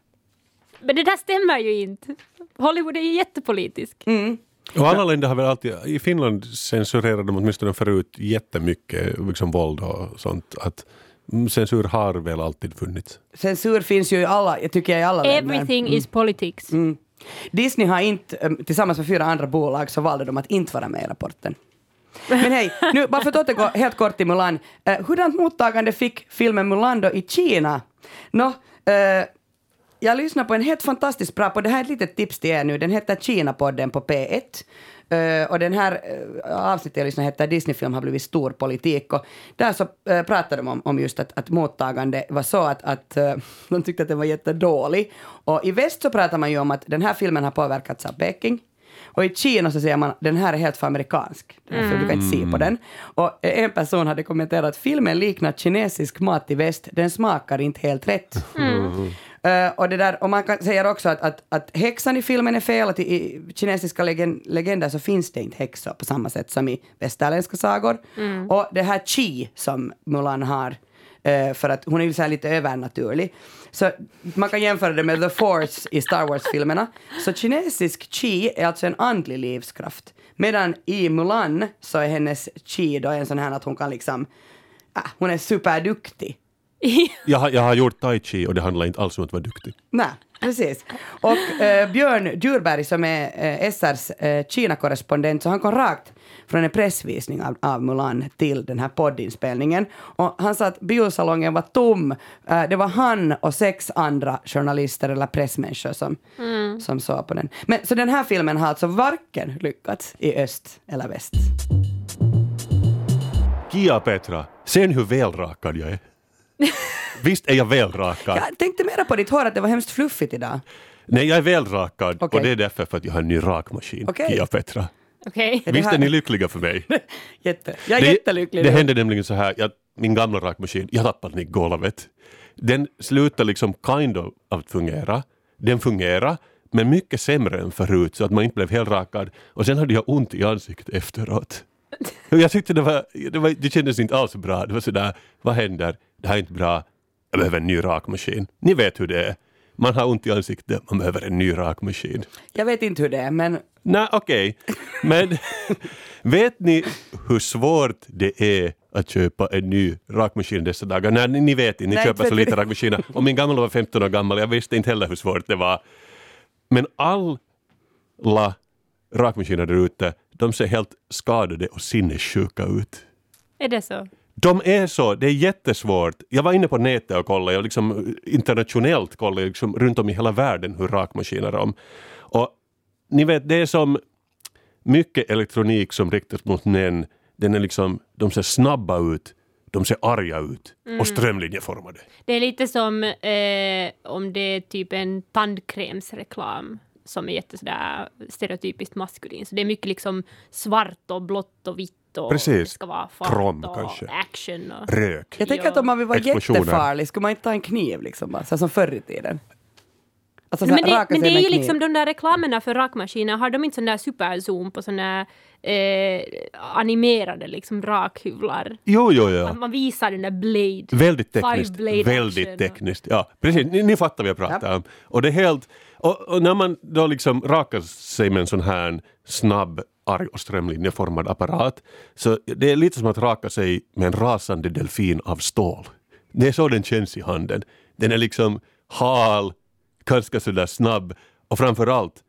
Men det där stämmer ju inte. Hollywood är ju jättepolitisk. Mm. Och alla länder har väl alltid, i Finland censurerade de åtminstone förut jättemycket liksom våld och sånt. Att mm, censur har väl alltid funnits. Censur finns ju i alla, jag tycker jag i alla länder. Everything is politics. Mm. Disney har inte, eh, tillsammans med fyra andra bolag, så valde de att inte vara med i rapporten. Men hej, nu bara för att återgå helt kort till Mulan. Uh, hurdant mottagande fick filmen Mulan då i Kina? Nå, eh, jag lyssnar på en helt fantastiskt bra, på det här är ett litet tips till er nu, den heter Kina-podden på P1. Eh, och den här uh, avsnittet jag lyssnar heter Disneyfilm har blivit stor politik och där så uh, pratade de om, om just att, att mottagande var så att, att eh, de tyckte att den var jättedålig. Och i väst så pratar man ju om att den här filmen har påverkats av Peking. Och i Kina så säger man den här är helt för amerikansk. Filmen, Du kan inte se på den. Och en person hade kommenterat att filmen liknar kinesisk mat i väst. Den smakar inte helt rätt. Eh, och, det där, och man kan säga också att, att, att häxan i filmen är fel, att i, i kinesiska legen, legender så finns det inte häxor på samma sätt som i västerländska sagor. Och det här chi som Mulan har, eh, för att hon är ju så lite övernaturlig. Så man kan jämföra det med The Force i Star Wars-filmerna. Så kinesisk chi är alltså en andlig livskraft. Medan i Mulan så är hennes chi då en sån här att hon kan liksom, ah, hon är superduktig. Jag har, jag har gjort tai chi och det handlar inte alls om att vara duktig. Nej, precis. Och eh, Björn Djurberg som är eh, SRs eh, Kina-korrespondent, så han kom rakt från en pressvisning av, av Mulan till den här poddinspelningen. Och han sa att biosalongen var tom. Eh, det var han och sex andra journalister eller pressmänniskor som, som såg på den. Men, så den här filmen har alltså varken lyckats i öst eller väst. Kia Petra, ser ni hur välrakad jag är? Visst är jag välrakad? Jag tänkte mera på ditt hår, att det var hemskt fluffigt idag. Nej, jag är välrakad Okej. och det är därför för att jag har en ny rakmaskin, Okej. Kia Petra. Det Visst är ni lyckliga för mig? Jätte. Jag är det, jättelycklig Det nu. hände nämligen så här, jag, min gamla rakmaskin, jag tappade den i golvet. Den slutade liksom kind of att fungera. Den fungerade, men mycket sämre än förut så att man inte blev helt rakad. Och sen hade jag ont i ansiktet efteråt. Jag tyckte det var, det var, det kändes inte alls bra. Det var sådär, vad händer? Det här är inte bra. Jag behöver en ny rakmaskin. Ni vet hur det är. Man har ont i ansiktet, man behöver en ny rakmaskin. Jag vet inte hur det är, men Nej, okej. Men vet ni hur svårt det är att köpa en ny rakmaskin dessa dagar? Nej, ni, vet inte, ni Nej, köper så lite rakmaskiner. Och min gamla var 15 år gammal, jag visste inte heller hur svårt det var. Men alla rakmaskiner där ute, de ser helt skadade och sinnessjuka ut. Är det så? De är så, det är jättesvårt. Jag var inne på nätet och kollade, jag liksom internationellt kollade liksom runt om i hela världen hur rakmaskiner är om. Och ni vet, det är som mycket elektronik som riktas mot män. Den är liksom, de ser snabba ut, de ser arga ut och strömlinjeformade. Det är lite som eh, om det är typ en tandkrämsreklam som är jätte sådär stereotypiskt maskulin. Så det är mycket liksom svart och blått och vitt och Precis. det ska vara fart Krom och kanske. action. Och, Rök. Jag tänker Ja. att om man vill vara jättefarlig, skulle man inte ta en kniv liksom bara, så här som förr i tiden? Alltså, så men det, men det är ju kniv. liksom de där reklamerna för rakmaskiner, har de inte sån där superzoom på såna eh, animerade liksom rakhyvlar? Jo, jo, jo. Att man visar den där blade. Väldigt tekniskt. blade Väldigt tekniskt. Ja, precis. Ni, ni fattar vad jag pratar om. Och det är helt... Och, och när man då liksom rakar sig med en sån här snabb, arg och strömlinjeformad apparat så det är lite som att raka sig med en rasande delfin av stål. Det är så den känns i handen. Den är liksom hal, ganska sådär snabb och framförallt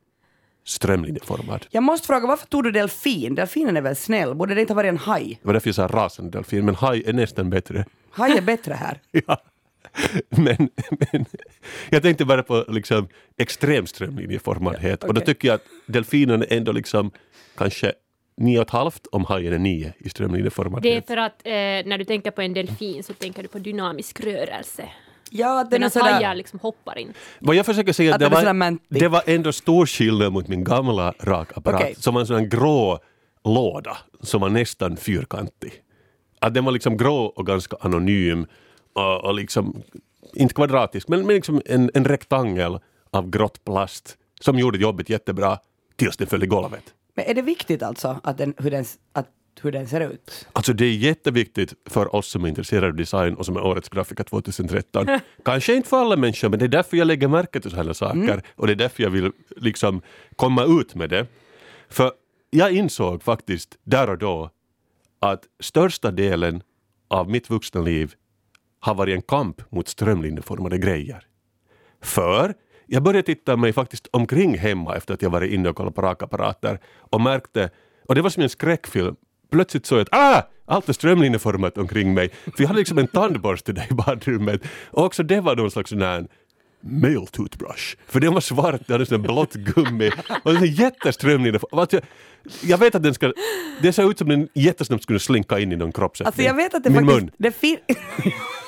strömlinjeformad. Jag måste fråga, varför tog du delfin? Delfinen är väl snäll? Borde det inte ha varit en haj? Det var därför jag sa rasande delfin, men haj är nästan bättre. Haj är bättre här. Ja. Men, men jag tänkte bara på liksom extrem strömlinjeformadhet och då tycker jag att delfinen är ändå liksom kanske nio och ett halvt om hajen är nio i Det är strömlinjeformadhet. för att eh, när du tänker på en delfin så tänker du på dynamisk rörelse. Ja, den Medan hajar sådär... liksom hoppar in. Vad jag försöker säga Att det var, det var ändå stor skillnad mot min gamla rakapparat Okej. som var en sån grå låda som var nästan fyrkantig. Att den var liksom grå och ganska anonym och, och liksom inte kvadratisk men, men liksom en, en rektangel av grått plast som gjorde jobbet jättebra tills den föll i golvet. Men är det viktigt alltså att den, hur, den, att, hur den ser ut? Alltså det är jätteviktigt för oss som är intresserade av design och som är årets grafiker 2013. Kanske inte för alla människor men det är därför jag lägger märke till sådana saker och det är därför jag vill liksom komma ut med det. För jag insåg faktiskt där och då att största delen av mitt vuxna liv har varit en kamp mot strömlinjeformade grejer. För jag började titta mig faktiskt omkring hemma efter att jag varit inne och kollat på rakapparater och märkte, och det var som en skräckfilm, plötsligt såg jag att ah, allt är strömlinjeformat omkring mig. För jag hade liksom en tandborste där i badrummet och också det var någon slags sån här male toothbrush. För den var svart, den hade sån blått gummi och den är jätteströmlinjeformad. Alltså, jag, vet att den ska, det ser ut som den jättesnabbt skulle slinka in i någon kroppsöppning. Alltså jag vet att det Min faktiskt... mun. Det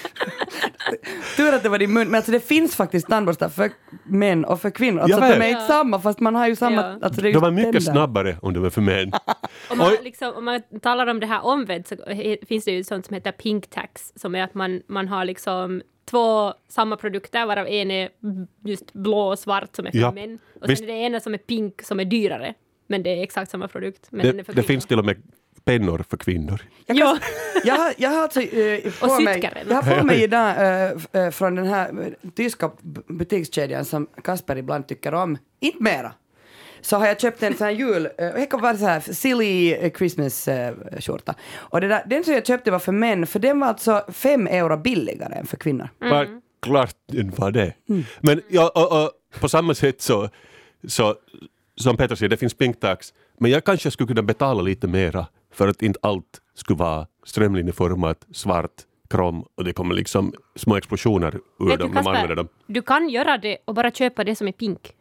Tur att det var din mun, men alltså det finns faktiskt tandborstar för män och för kvinnor. Alltså de är inte samma fast man har ju samma... Ja. Alltså det är De är mycket den där. snabbare om de är för män. Om man, liksom, om man talar om det här omvänt så finns det ju sånt som heter pink tax som är att man, man har liksom två samma produkter varav en är just blå och svart som är för Ja, män och visst. sen är det ena som är pink som är dyrare men det är exakt samma produkt. Men den Det, är för det finns till och med pennor för kvinnor. Jag, Ja. kan, jag, har, jag har alltså eh, på mig, sytkaren. jag har på mig idag eh, eh, från den här eh, tyska butikskedjan som Kasper ibland tycker om, inte mera. Så har jag köpt en sån här jul, det kan vara så här silly Christmas skjorta. Och där, den som jag köpte var för män, för den var alltså fem euro billigare än för kvinnor. Vad klart den var det. Men ja, och, och, på samma sätt så, så som Peter säger, det finns pink tax, men jag kanske skulle kunna betala lite mera för att inte allt skulle vara strömlinjeformat, svart, krom och det kommer liksom små explosioner ur Vet du, dem när man använder Kasper, dem. du kan göra det och bara köpa det som är pink.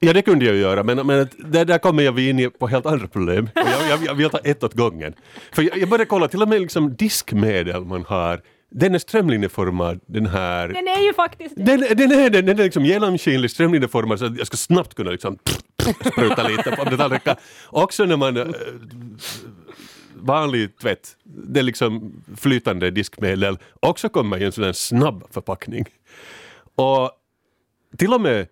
Ja, det kunde jag ju göra, men, men det, där kommer jag in på helt andra problem. Jag, jag, jag vill ta ett åt gången. För jag, jag började kolla, till och med liksom diskmedel man har, den är strömlinjeformad, den här Den är ju faktiskt det. Den, den är, den, den är liksom genomskinlig, strömlinjeformad så att jag ska snabbt kunna liksom spruta lite på metallräcka. Också när man... eh, vanlig tvätt, det är liksom flytande diskmedel, också kommer i en sån snabb förpackning. Och till och med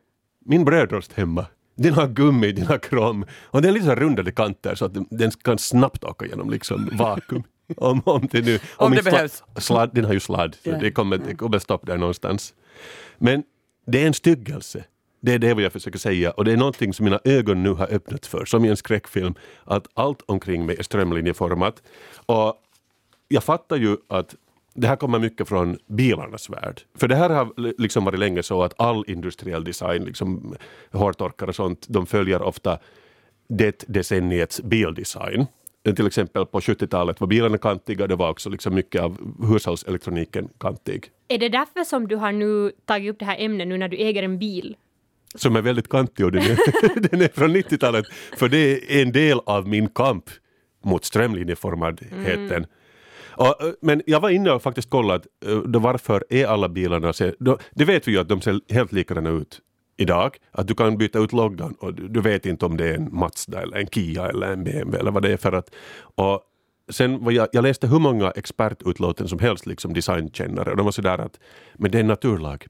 min brödrost hemma, den har gummi, den har krom och den har lite så rundade kanter så att den- den kan snabbt åka genom liksom vakuum. Om, om det nu... Om det inte sla- behövs. Sladd, den har ju sladd, så Ja. det kommer, det kommer stopp där någonstans. Men det är en styggelse. Det är det jag försöker säga och det är någonting som mina ögon nu har öppnat för, som i en skräckfilm, att allt omkring mig är strömlinjeformat. Och jag fattar ju att det här kommer mycket från bilarnas värld. För det här har li- liksom varit länge så att all industriell design, liksom hårtorkar och sånt, de följer ofta det decenniets bildesign. Till exempel på 70-talet var bilarna kantiga, det var också liksom mycket av hushållselektroniken kantig. Är det därför som du har nu tagit upp det här ämnet nu när du äger en bil? Som är väldigt kantig och den är, den är från 90-talet. För det är en del av min kamp mot strömlinjeformadheten. Och, eh, men jag var inne och faktiskt kollat eh, då varför är alla bilarna... då- Det vet vi ju att de ser helt likadana ut idag. Att du kan byta ut loggan och du vet inte om det är en Mazda eller en Kia eller en BMW eller vad det är för att... Och sen var jag, jag läste hur många expertutlåtanden som helst, liksom designkännare, och de var sådär att men det är en naturlag.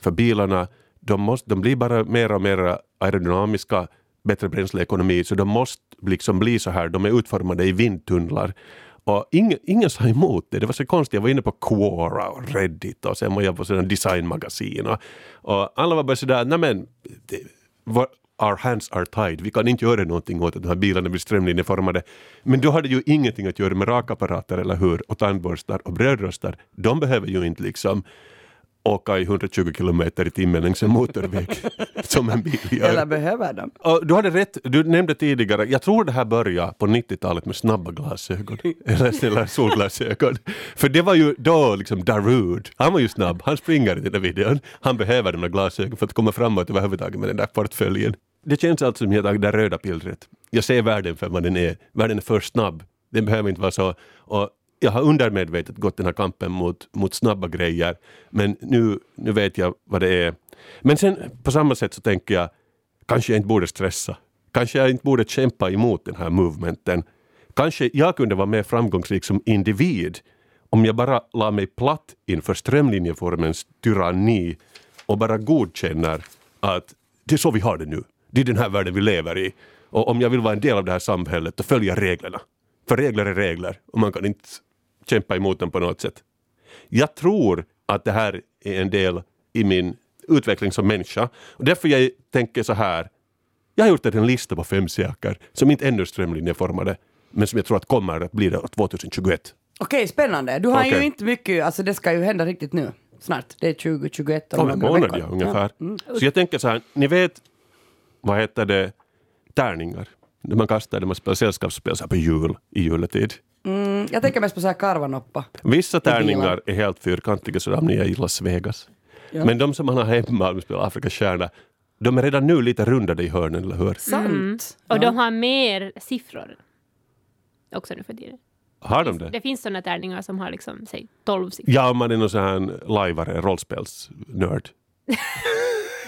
För bilarna, de, måste, de blir bara mer och mer aerodynamiska, bättre bränsleekonomi, så de måste liksom bli så här, de är utformade i vindtunnlar. Och ingen, ingen sa emot det, det var så konstigt. Jag var inne på Quora och Reddit och sen var jag på sådana designmagasin och, och alla var bara sådär, nej men, det, our hands are tied, vi kan inte göra någonting åt att de här bilarna blir strömlinjeformade. Men då har det ju ingenting att göra med rakapparater, eller hur? Och tandborstar och brödrostar. De behöver ju inte liksom åka i 120 kilometer i timmen längs en motorväg som en bil gör. Eller behöver de? Och du hade rätt, du nämnde tidigare, jag tror det här började på 90-talet med snabba glasögon. eller, eller solglasögon. För det var ju då liksom Darude, han var ju snabb, han springer i den där videon. Han behöver de där glasögonen för att komma framåt överhuvudtaget med den där portföljen. Det känns alltså som jag tagit det röda pillret. Jag ser världen för vad den är. Världen är för snabb. Den behöver inte vara så. Och jag har undermedvetet gått den här kampen mot, mot snabba grejer. Men nu, nu vet jag vad det är. Men sen på samma sätt så tänker jag kanske jag inte borde stressa. Kanske jag inte borde kämpa emot den här movementen. Kanske jag kunde vara mer framgångsrik som individ om jag bara la mig platt inför strömlinjeformens tyranni och bara godkänner att det är så vi har det nu. Det är den här världen vi lever i. Och om jag vill vara en del av det här samhället, då följer jag reglerna. För regler är regler och man kan inte kämpa emot dem på något sätt. Jag tror att det här är en del i min utveckling som människa. Och därför jag tänker så här. Jag har gjort en lista på fem saker som inte ännu är strömlinjeformade men som jag tror att kommer att bli det år 2021. Okej, spännande. Du har Okej. ju inte mycket, alltså det ska ju hända riktigt nu. Snart. Det är 2021 om Om en några månad veckor. ja, ungefär. Så jag tänker så här, ni vet, vad heter det, tärningar? Det man kastar när man spelar sällskapsspel så här på jul, i juletid. Mm, jag tänker mest på så här karvanoppa. Vissa tärningar är helt fyrkantiga så de är i Las Vegas. Men de som man har hemma, om spelar Afrikas stjärna, de är redan nu lite rundade i hörnen, eller hur? Sant. Och Ja. de har mer siffror. Också nu för tiden. Har de det? Det finns sådana tärningar som har liksom, säg 12 siffror. Ja, om man är någon sån här lajvare, rollspelsnörd.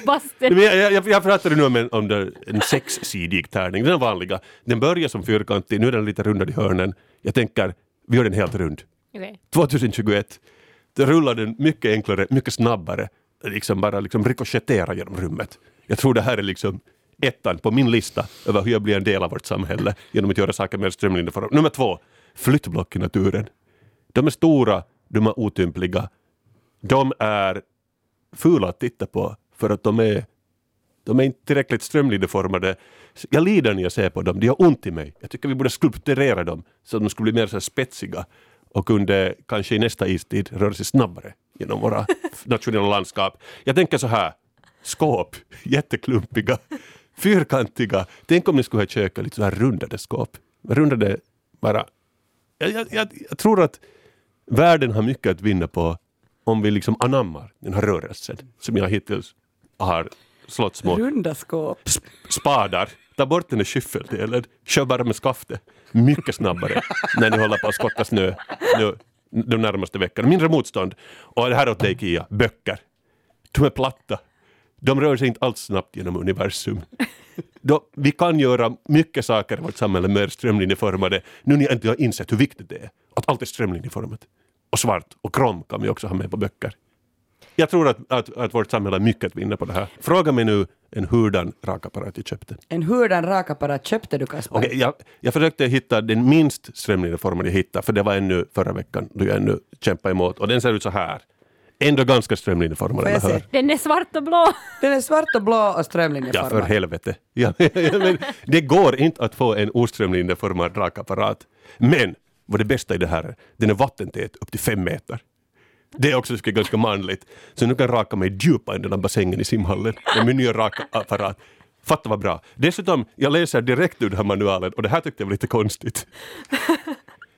Basten. Men jag, jag, jag pratade nu om en, om det, en sexsidig tärning, den vanliga. Den börjar som fyrkantig, nu är den lite rundad i hörnen. Jag tänker, vi gör den helt rund. Okej. 2021, då rullar den mycket enklare, mycket snabbare. Liksom bara liksom rikoschettera genom rummet. Jag tror det här är liksom ettan på min lista över hur jag blir en del av vårt samhälle genom att göra saker mer strömlinjeformade. Nummer två, flyttblock i naturen. De är stora, de är otympliga. De är fula att titta på för att de är, de är inte tillräckligt strömlinjeformade. Jag lider när jag ser på dem, de gör ont i mig. Jag tycker vi borde skulpturera dem så att de skulle bli mer så här spetsiga och kunde kanske i nästa istid röra sig snabbare genom våra nationella landskap. Jag tänker så här, skåp, jätteklumpiga, fyrkantiga. Tänk om ni skulle ha i köket lite så här rundade skåp. Rundade bara. Jag, jag, jag, jag tror att världen har mycket att vinna på om vi liksom anammar den här rörelsen som jag hittills har slått små Runda skåp. sp- spadar. Ta bort den där skyffeldelen. Kör bara med skaftet. Mycket snabbare när ni håller på att skotta snö nu, de närmaste veckorna. Mindre motstånd. Och det här åt dig Kia, böcker. De är platta. De rör sig inte alls snabbt genom universum. Då, vi kan göra mycket saker i vårt samhälle mer strömlinjeformade nu jag inte har insett hur viktigt det är. Att allt är strömlinjeformat. Och svart och krom kan vi också ha med på böcker. Jag tror att, att, att vårt samhälle har mycket att vinna på det här. Fråga mig nu en hurdan rakapparat jag köpte. En hurdan rakapparat köpte du Kasper? Okej, jag, jag försökte hitta den minst strömlinjeformade jag hittade, för det var ännu förra veckan då jag ännu kämpade emot. Och den ser ut så här. Ändå ganska strömlinjeformad, eller hur? Den är svart och blå. Den är svart och blå och Ja, strömlinjeformad. för helvete. Ja, men det går inte att få en oströmlinjeformad rakapparat. Men vad det bästa i det här är, den är vattentät upp till fem meter. Det är också ganska manligt. Så nu kan jag raka mig djupa i den där bassängen i simhallen med min nya rakapparat. Fatta vad bra. Dessutom, jag läser direkt ur den här manualen och det här tyckte jag var lite konstigt.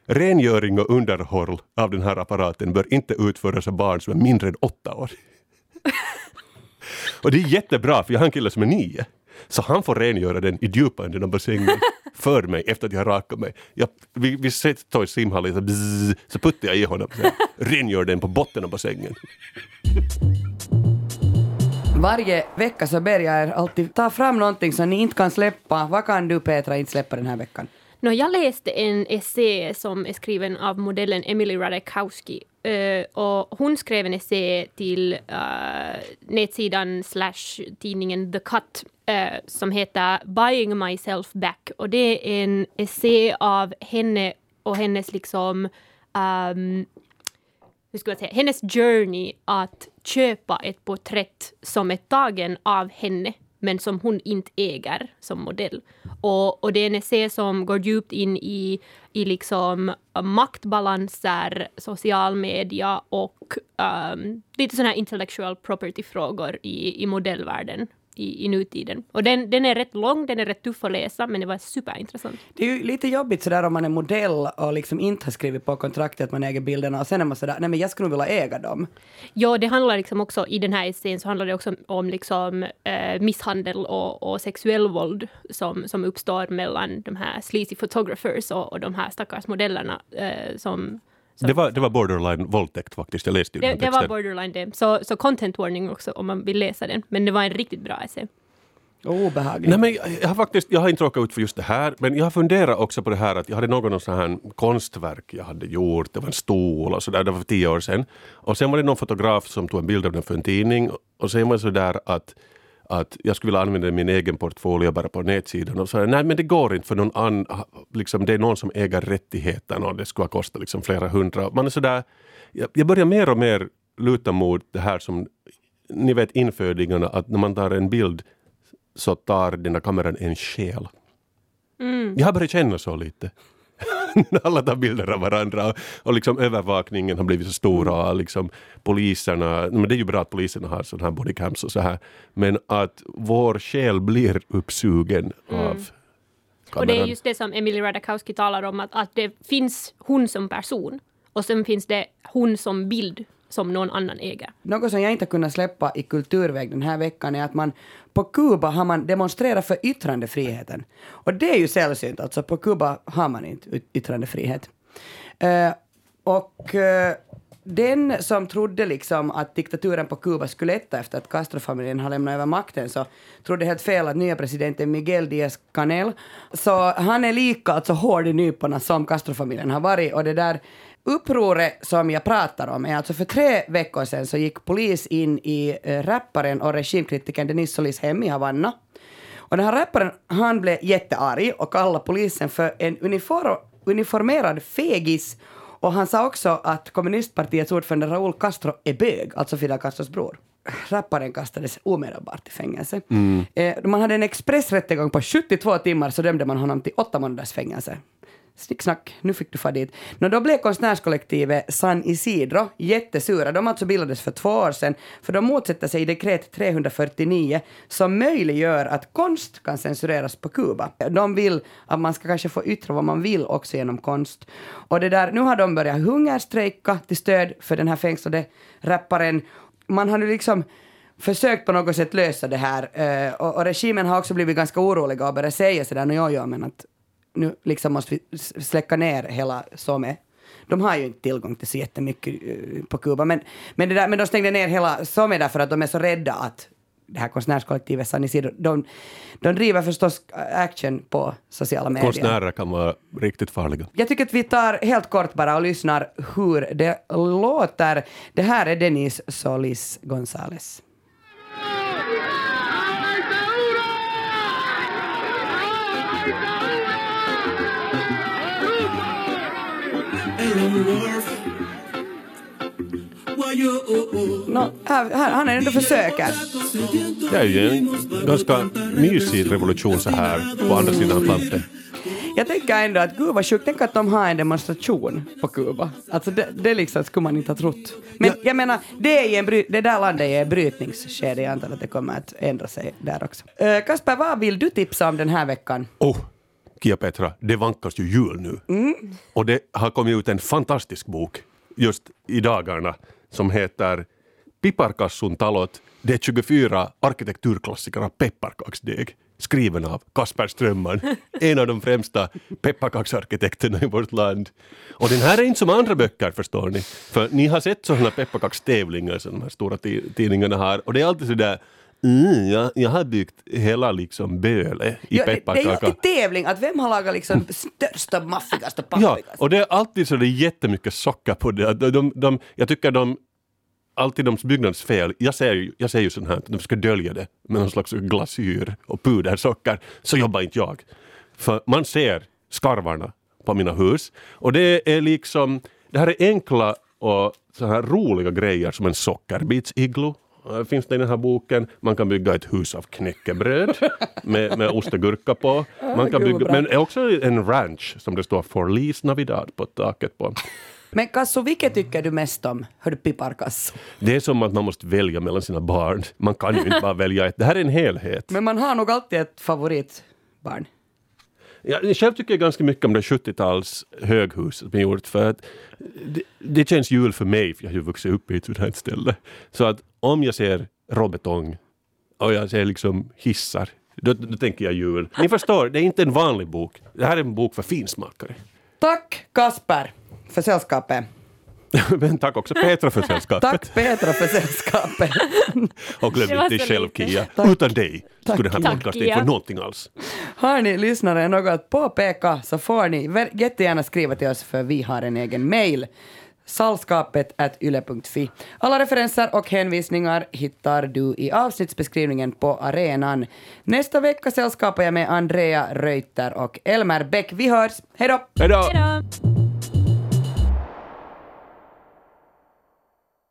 Rengöring och underhåll av den här apparaten bör inte utföras av barn som är mindre än åtta år. och det är jättebra, för jag har en kille som är nio. Så han får rengöra den i djupa änden av bassängen för mig efter att jag har rakat mig. Jag, vi, vi sitter i simhallen, så, så puttar jag i honom. Så rengör den på botten av bassängen. Varje vecka så ber jag er alltid ta fram någonting som ni inte kan släppa. Vad kan du Petra inte släppa den här veckan? No, jag läste en essä som är skriven av modellen Emily Ratajkowski. Uh, eh, och hon skrev en essä till eh, uh, nätsidan slash tidningen The Cut uh, som heter Buying myself back. Och det är en essä av henne och hennes liksom um, hur ska jag säga, hennes journey att köpa ett porträtt som är tagen av henne men som hon inte äger som modell. Och, och det är en essä som går djupt in i, i liksom eh, maktbalanser, social media och um, lite sådana här intellectual property-frågor i, i modellvärlden i, i nutiden. Och den, den är rätt lång, den är rätt tuff att läsa, men det var superintressant. Det är ju lite jobbigt sådär om man är modell och liksom inte har skrivit på kontraktet att man äger bilderna och sen är man sådär, nej men jag skulle nog vilja äga dem. Ja, det handlar liksom också, i den här essän så handlar det också om liksom eh, misshandel och, och sexuell våld som, som uppstår mellan de här sleazy photographers och, och de här stackars modellerna eh, som det var, det var borderline våldtäkt faktiskt, jag läste ju det, den det texten. var borderline det. Så, så content warning också om man vill läsa den. Men det var en riktigt bra essä. Obehagligt. Nej, men jag, jag har faktiskt, jag har inte råkat ut för just det här, men jag har funderat också på det här att jag hade någon sån här konstverk jag hade gjort, det var en stol och sådär, det var för tio år sedan. Och sen var det någon fotograf som tog en bild av den för en tidning och sen var det sådär att att jag skulle vilja använda min egen portfolio bara på nätsidan. Och så, nej men det går inte för någon annan, liksom, det är någon som äger rättigheterna och det skulle ha kostat liksom flera hundra. Man är sådär, jag, jag börjar mer och mer luta mot det här som ni vet infödingarna, att när man tar en bild så tar den där kameran en själ. Mm. Jag har börjat känna så lite. Alla tar bilder av varandra. Och, och liksom övervakningen har blivit så stor och liksom poliserna, men det är ju bra att poliserna har sådana här bodycams och så här, men att vår själ blir uppsugen av kameran. Och det är just det som Emily Ratajkowski talar om, att, att det finns hon som person och sen finns det hon som bild som någon annan äger. Något som jag inte har kunnat släppa i kulturväg den här veckan är att man på Kuba har man demonstrerat för yttrandefriheten. Och det är ju sällsynt, alltså på Kuba har man inte yttrandefrihet. Uh, och uh, den som trodde liksom att diktaturen på Kuba skulle lätta efter att Castro-familjen har lämnat över makten så trodde helt fel att nya presidenten Miguel Díaz-Canel, så han är lika alltså hård i nyporna som Castro-familjen har varit och det där upproret som jag pratar om är alltså för tre veckor sedan så gick polis in i eh, rapparen och regimkritikern Denis Solis hem i Havanna. Och den här rapparen, han blev jättearg och kallade polisen för en uniform, uniformerad fegis. Och han sa också att kommunistpartiets ordförande Raúl Castro är bög, alltså Fidel Castros bror. Rapparen kastades omedelbart i fängelse. Eh, man hade en expressrättegång på 72 timmar så dömde man honom till åtta månaders fängelse. Snicksnack, nu fick du fara dit. Nå, då blev konstnärskollektivet San Isidro jättesura. De alltså bildades för två år sedan, för de motsätter sig dekret 349 som möjliggör att konst kan censureras på Kuba. De vill att man ska kanske få yttra vad man vill också genom konst. Och det där, nu har de börjat hungerstrejka till stöd för den här fängslade rapparen. Man har nu liksom försökt på något sätt lösa det här eh, och, och regimen har också blivit ganska oroliga och börjat säga sådär, no, jo, jo, men att nu liksom måste vi släcka ner hela SOME. De har ju inte tillgång till så jättemycket eh, på Kuba, men, men, det där, men de stängde ner hela SOME därför att de är så rädda att det här konstnärskollektivet San Isidro, de, de driver förstås action på sociala medier. Konstnärer kan vara riktigt farliga. Jag tycker att vi tar helt kort bara och lyssnar hur det låter. Det här är Denise Solis Gonzales. Nå, här, här, han är ändå försöker. Det är ju en ganska mysig revolution så här på andra sidan Atlanten. jag tänker ändå att gud vad sjukt, tänk att de har en demonstration på Kuba. Alltså det, det liksom skulle man inte ha trott. Men jag menar, det, är en bry, det där landet är i en brytningsskede, jag antar att det kommer att ändra sig där också. Uh, Kasper, vad vill du tipsa om den här veckan? Oh, Kia Petra, det vankas ju jul nu. Och det har kommit ut en fantastisk bok just i dagarna som heter Piparkassun talot, det är 24 arkitekturklassiker av pepparkaksdeg skriven av Kasper Strömman, en av de främsta pepparkaksarkitekterna i vårt land. Och den här är inte som andra böcker förstår ni, för ni har sett sådana pepparkakstävlingar som de här stora ti- tidningarna har och det är alltid sådär Mm, jag, jag har byggt hela liksom böle i Ja, det, det är ju pepparkaka. alltid tävling, att vem har lagat liksom största, maffigaste, Ja, paffigaste? och det är alltid så det är jättemycket socker på det. De, de, de, jag tycker de alltid de byggnadsfel, jag säger, ju- jag säger ju sånt här de ska dölja det med någon slags glasyr och pudersocker, så jobbar inte jag. För man ser skarvarna på mina hus och det är liksom, det här är enkla och så här roliga grejer som en sockerbitsiglo finns det i den här boken. Man kan bygga ett hus av knäckebröd med, med ost och gurka på. Man kan bygga, men också en ranch som det står Forlis Navidad på taket på. Men Kasso, vilket tycker du mest om? Hör du Piparkasso? Det är som att man måste välja mellan sina barn. Man kan ju inte bara välja ett. Det här är en helhet. Men man har nog alltid ett favoritbarn. Jag själv tycker jag ganska mycket om det 70-tals höghus som är gjort för att det, det känns jul för mig, för jag har ju vuxit upp i ett sådant här ställe. Så att om jag ser råbetong och jag ser liksom hissar, då, då tänker jag jul. Ni förstår, det är inte en vanlig bok. Det här är en bok för finsmakare. Tack Kasper för sällskapet. Men tack också Petra för sällskapet. Tack Petra för sällskapet. Och glöm inte dig själv. Kia. Tack. Utan dig skulle den här podcasten inte få någonting alls. Har ni lyssnare något att påpeka så får ni jättegärna skriva till oss för vi har en egen mail. Salskapet at yle.fi. Alla referenser och hänvisningar hittar du i avsnittsbeskrivningen på arenan. Nästa vecka sällskapar jag med Andrea Reuter och Elmer Bäck. Vi hörs. Hej då! Hej då!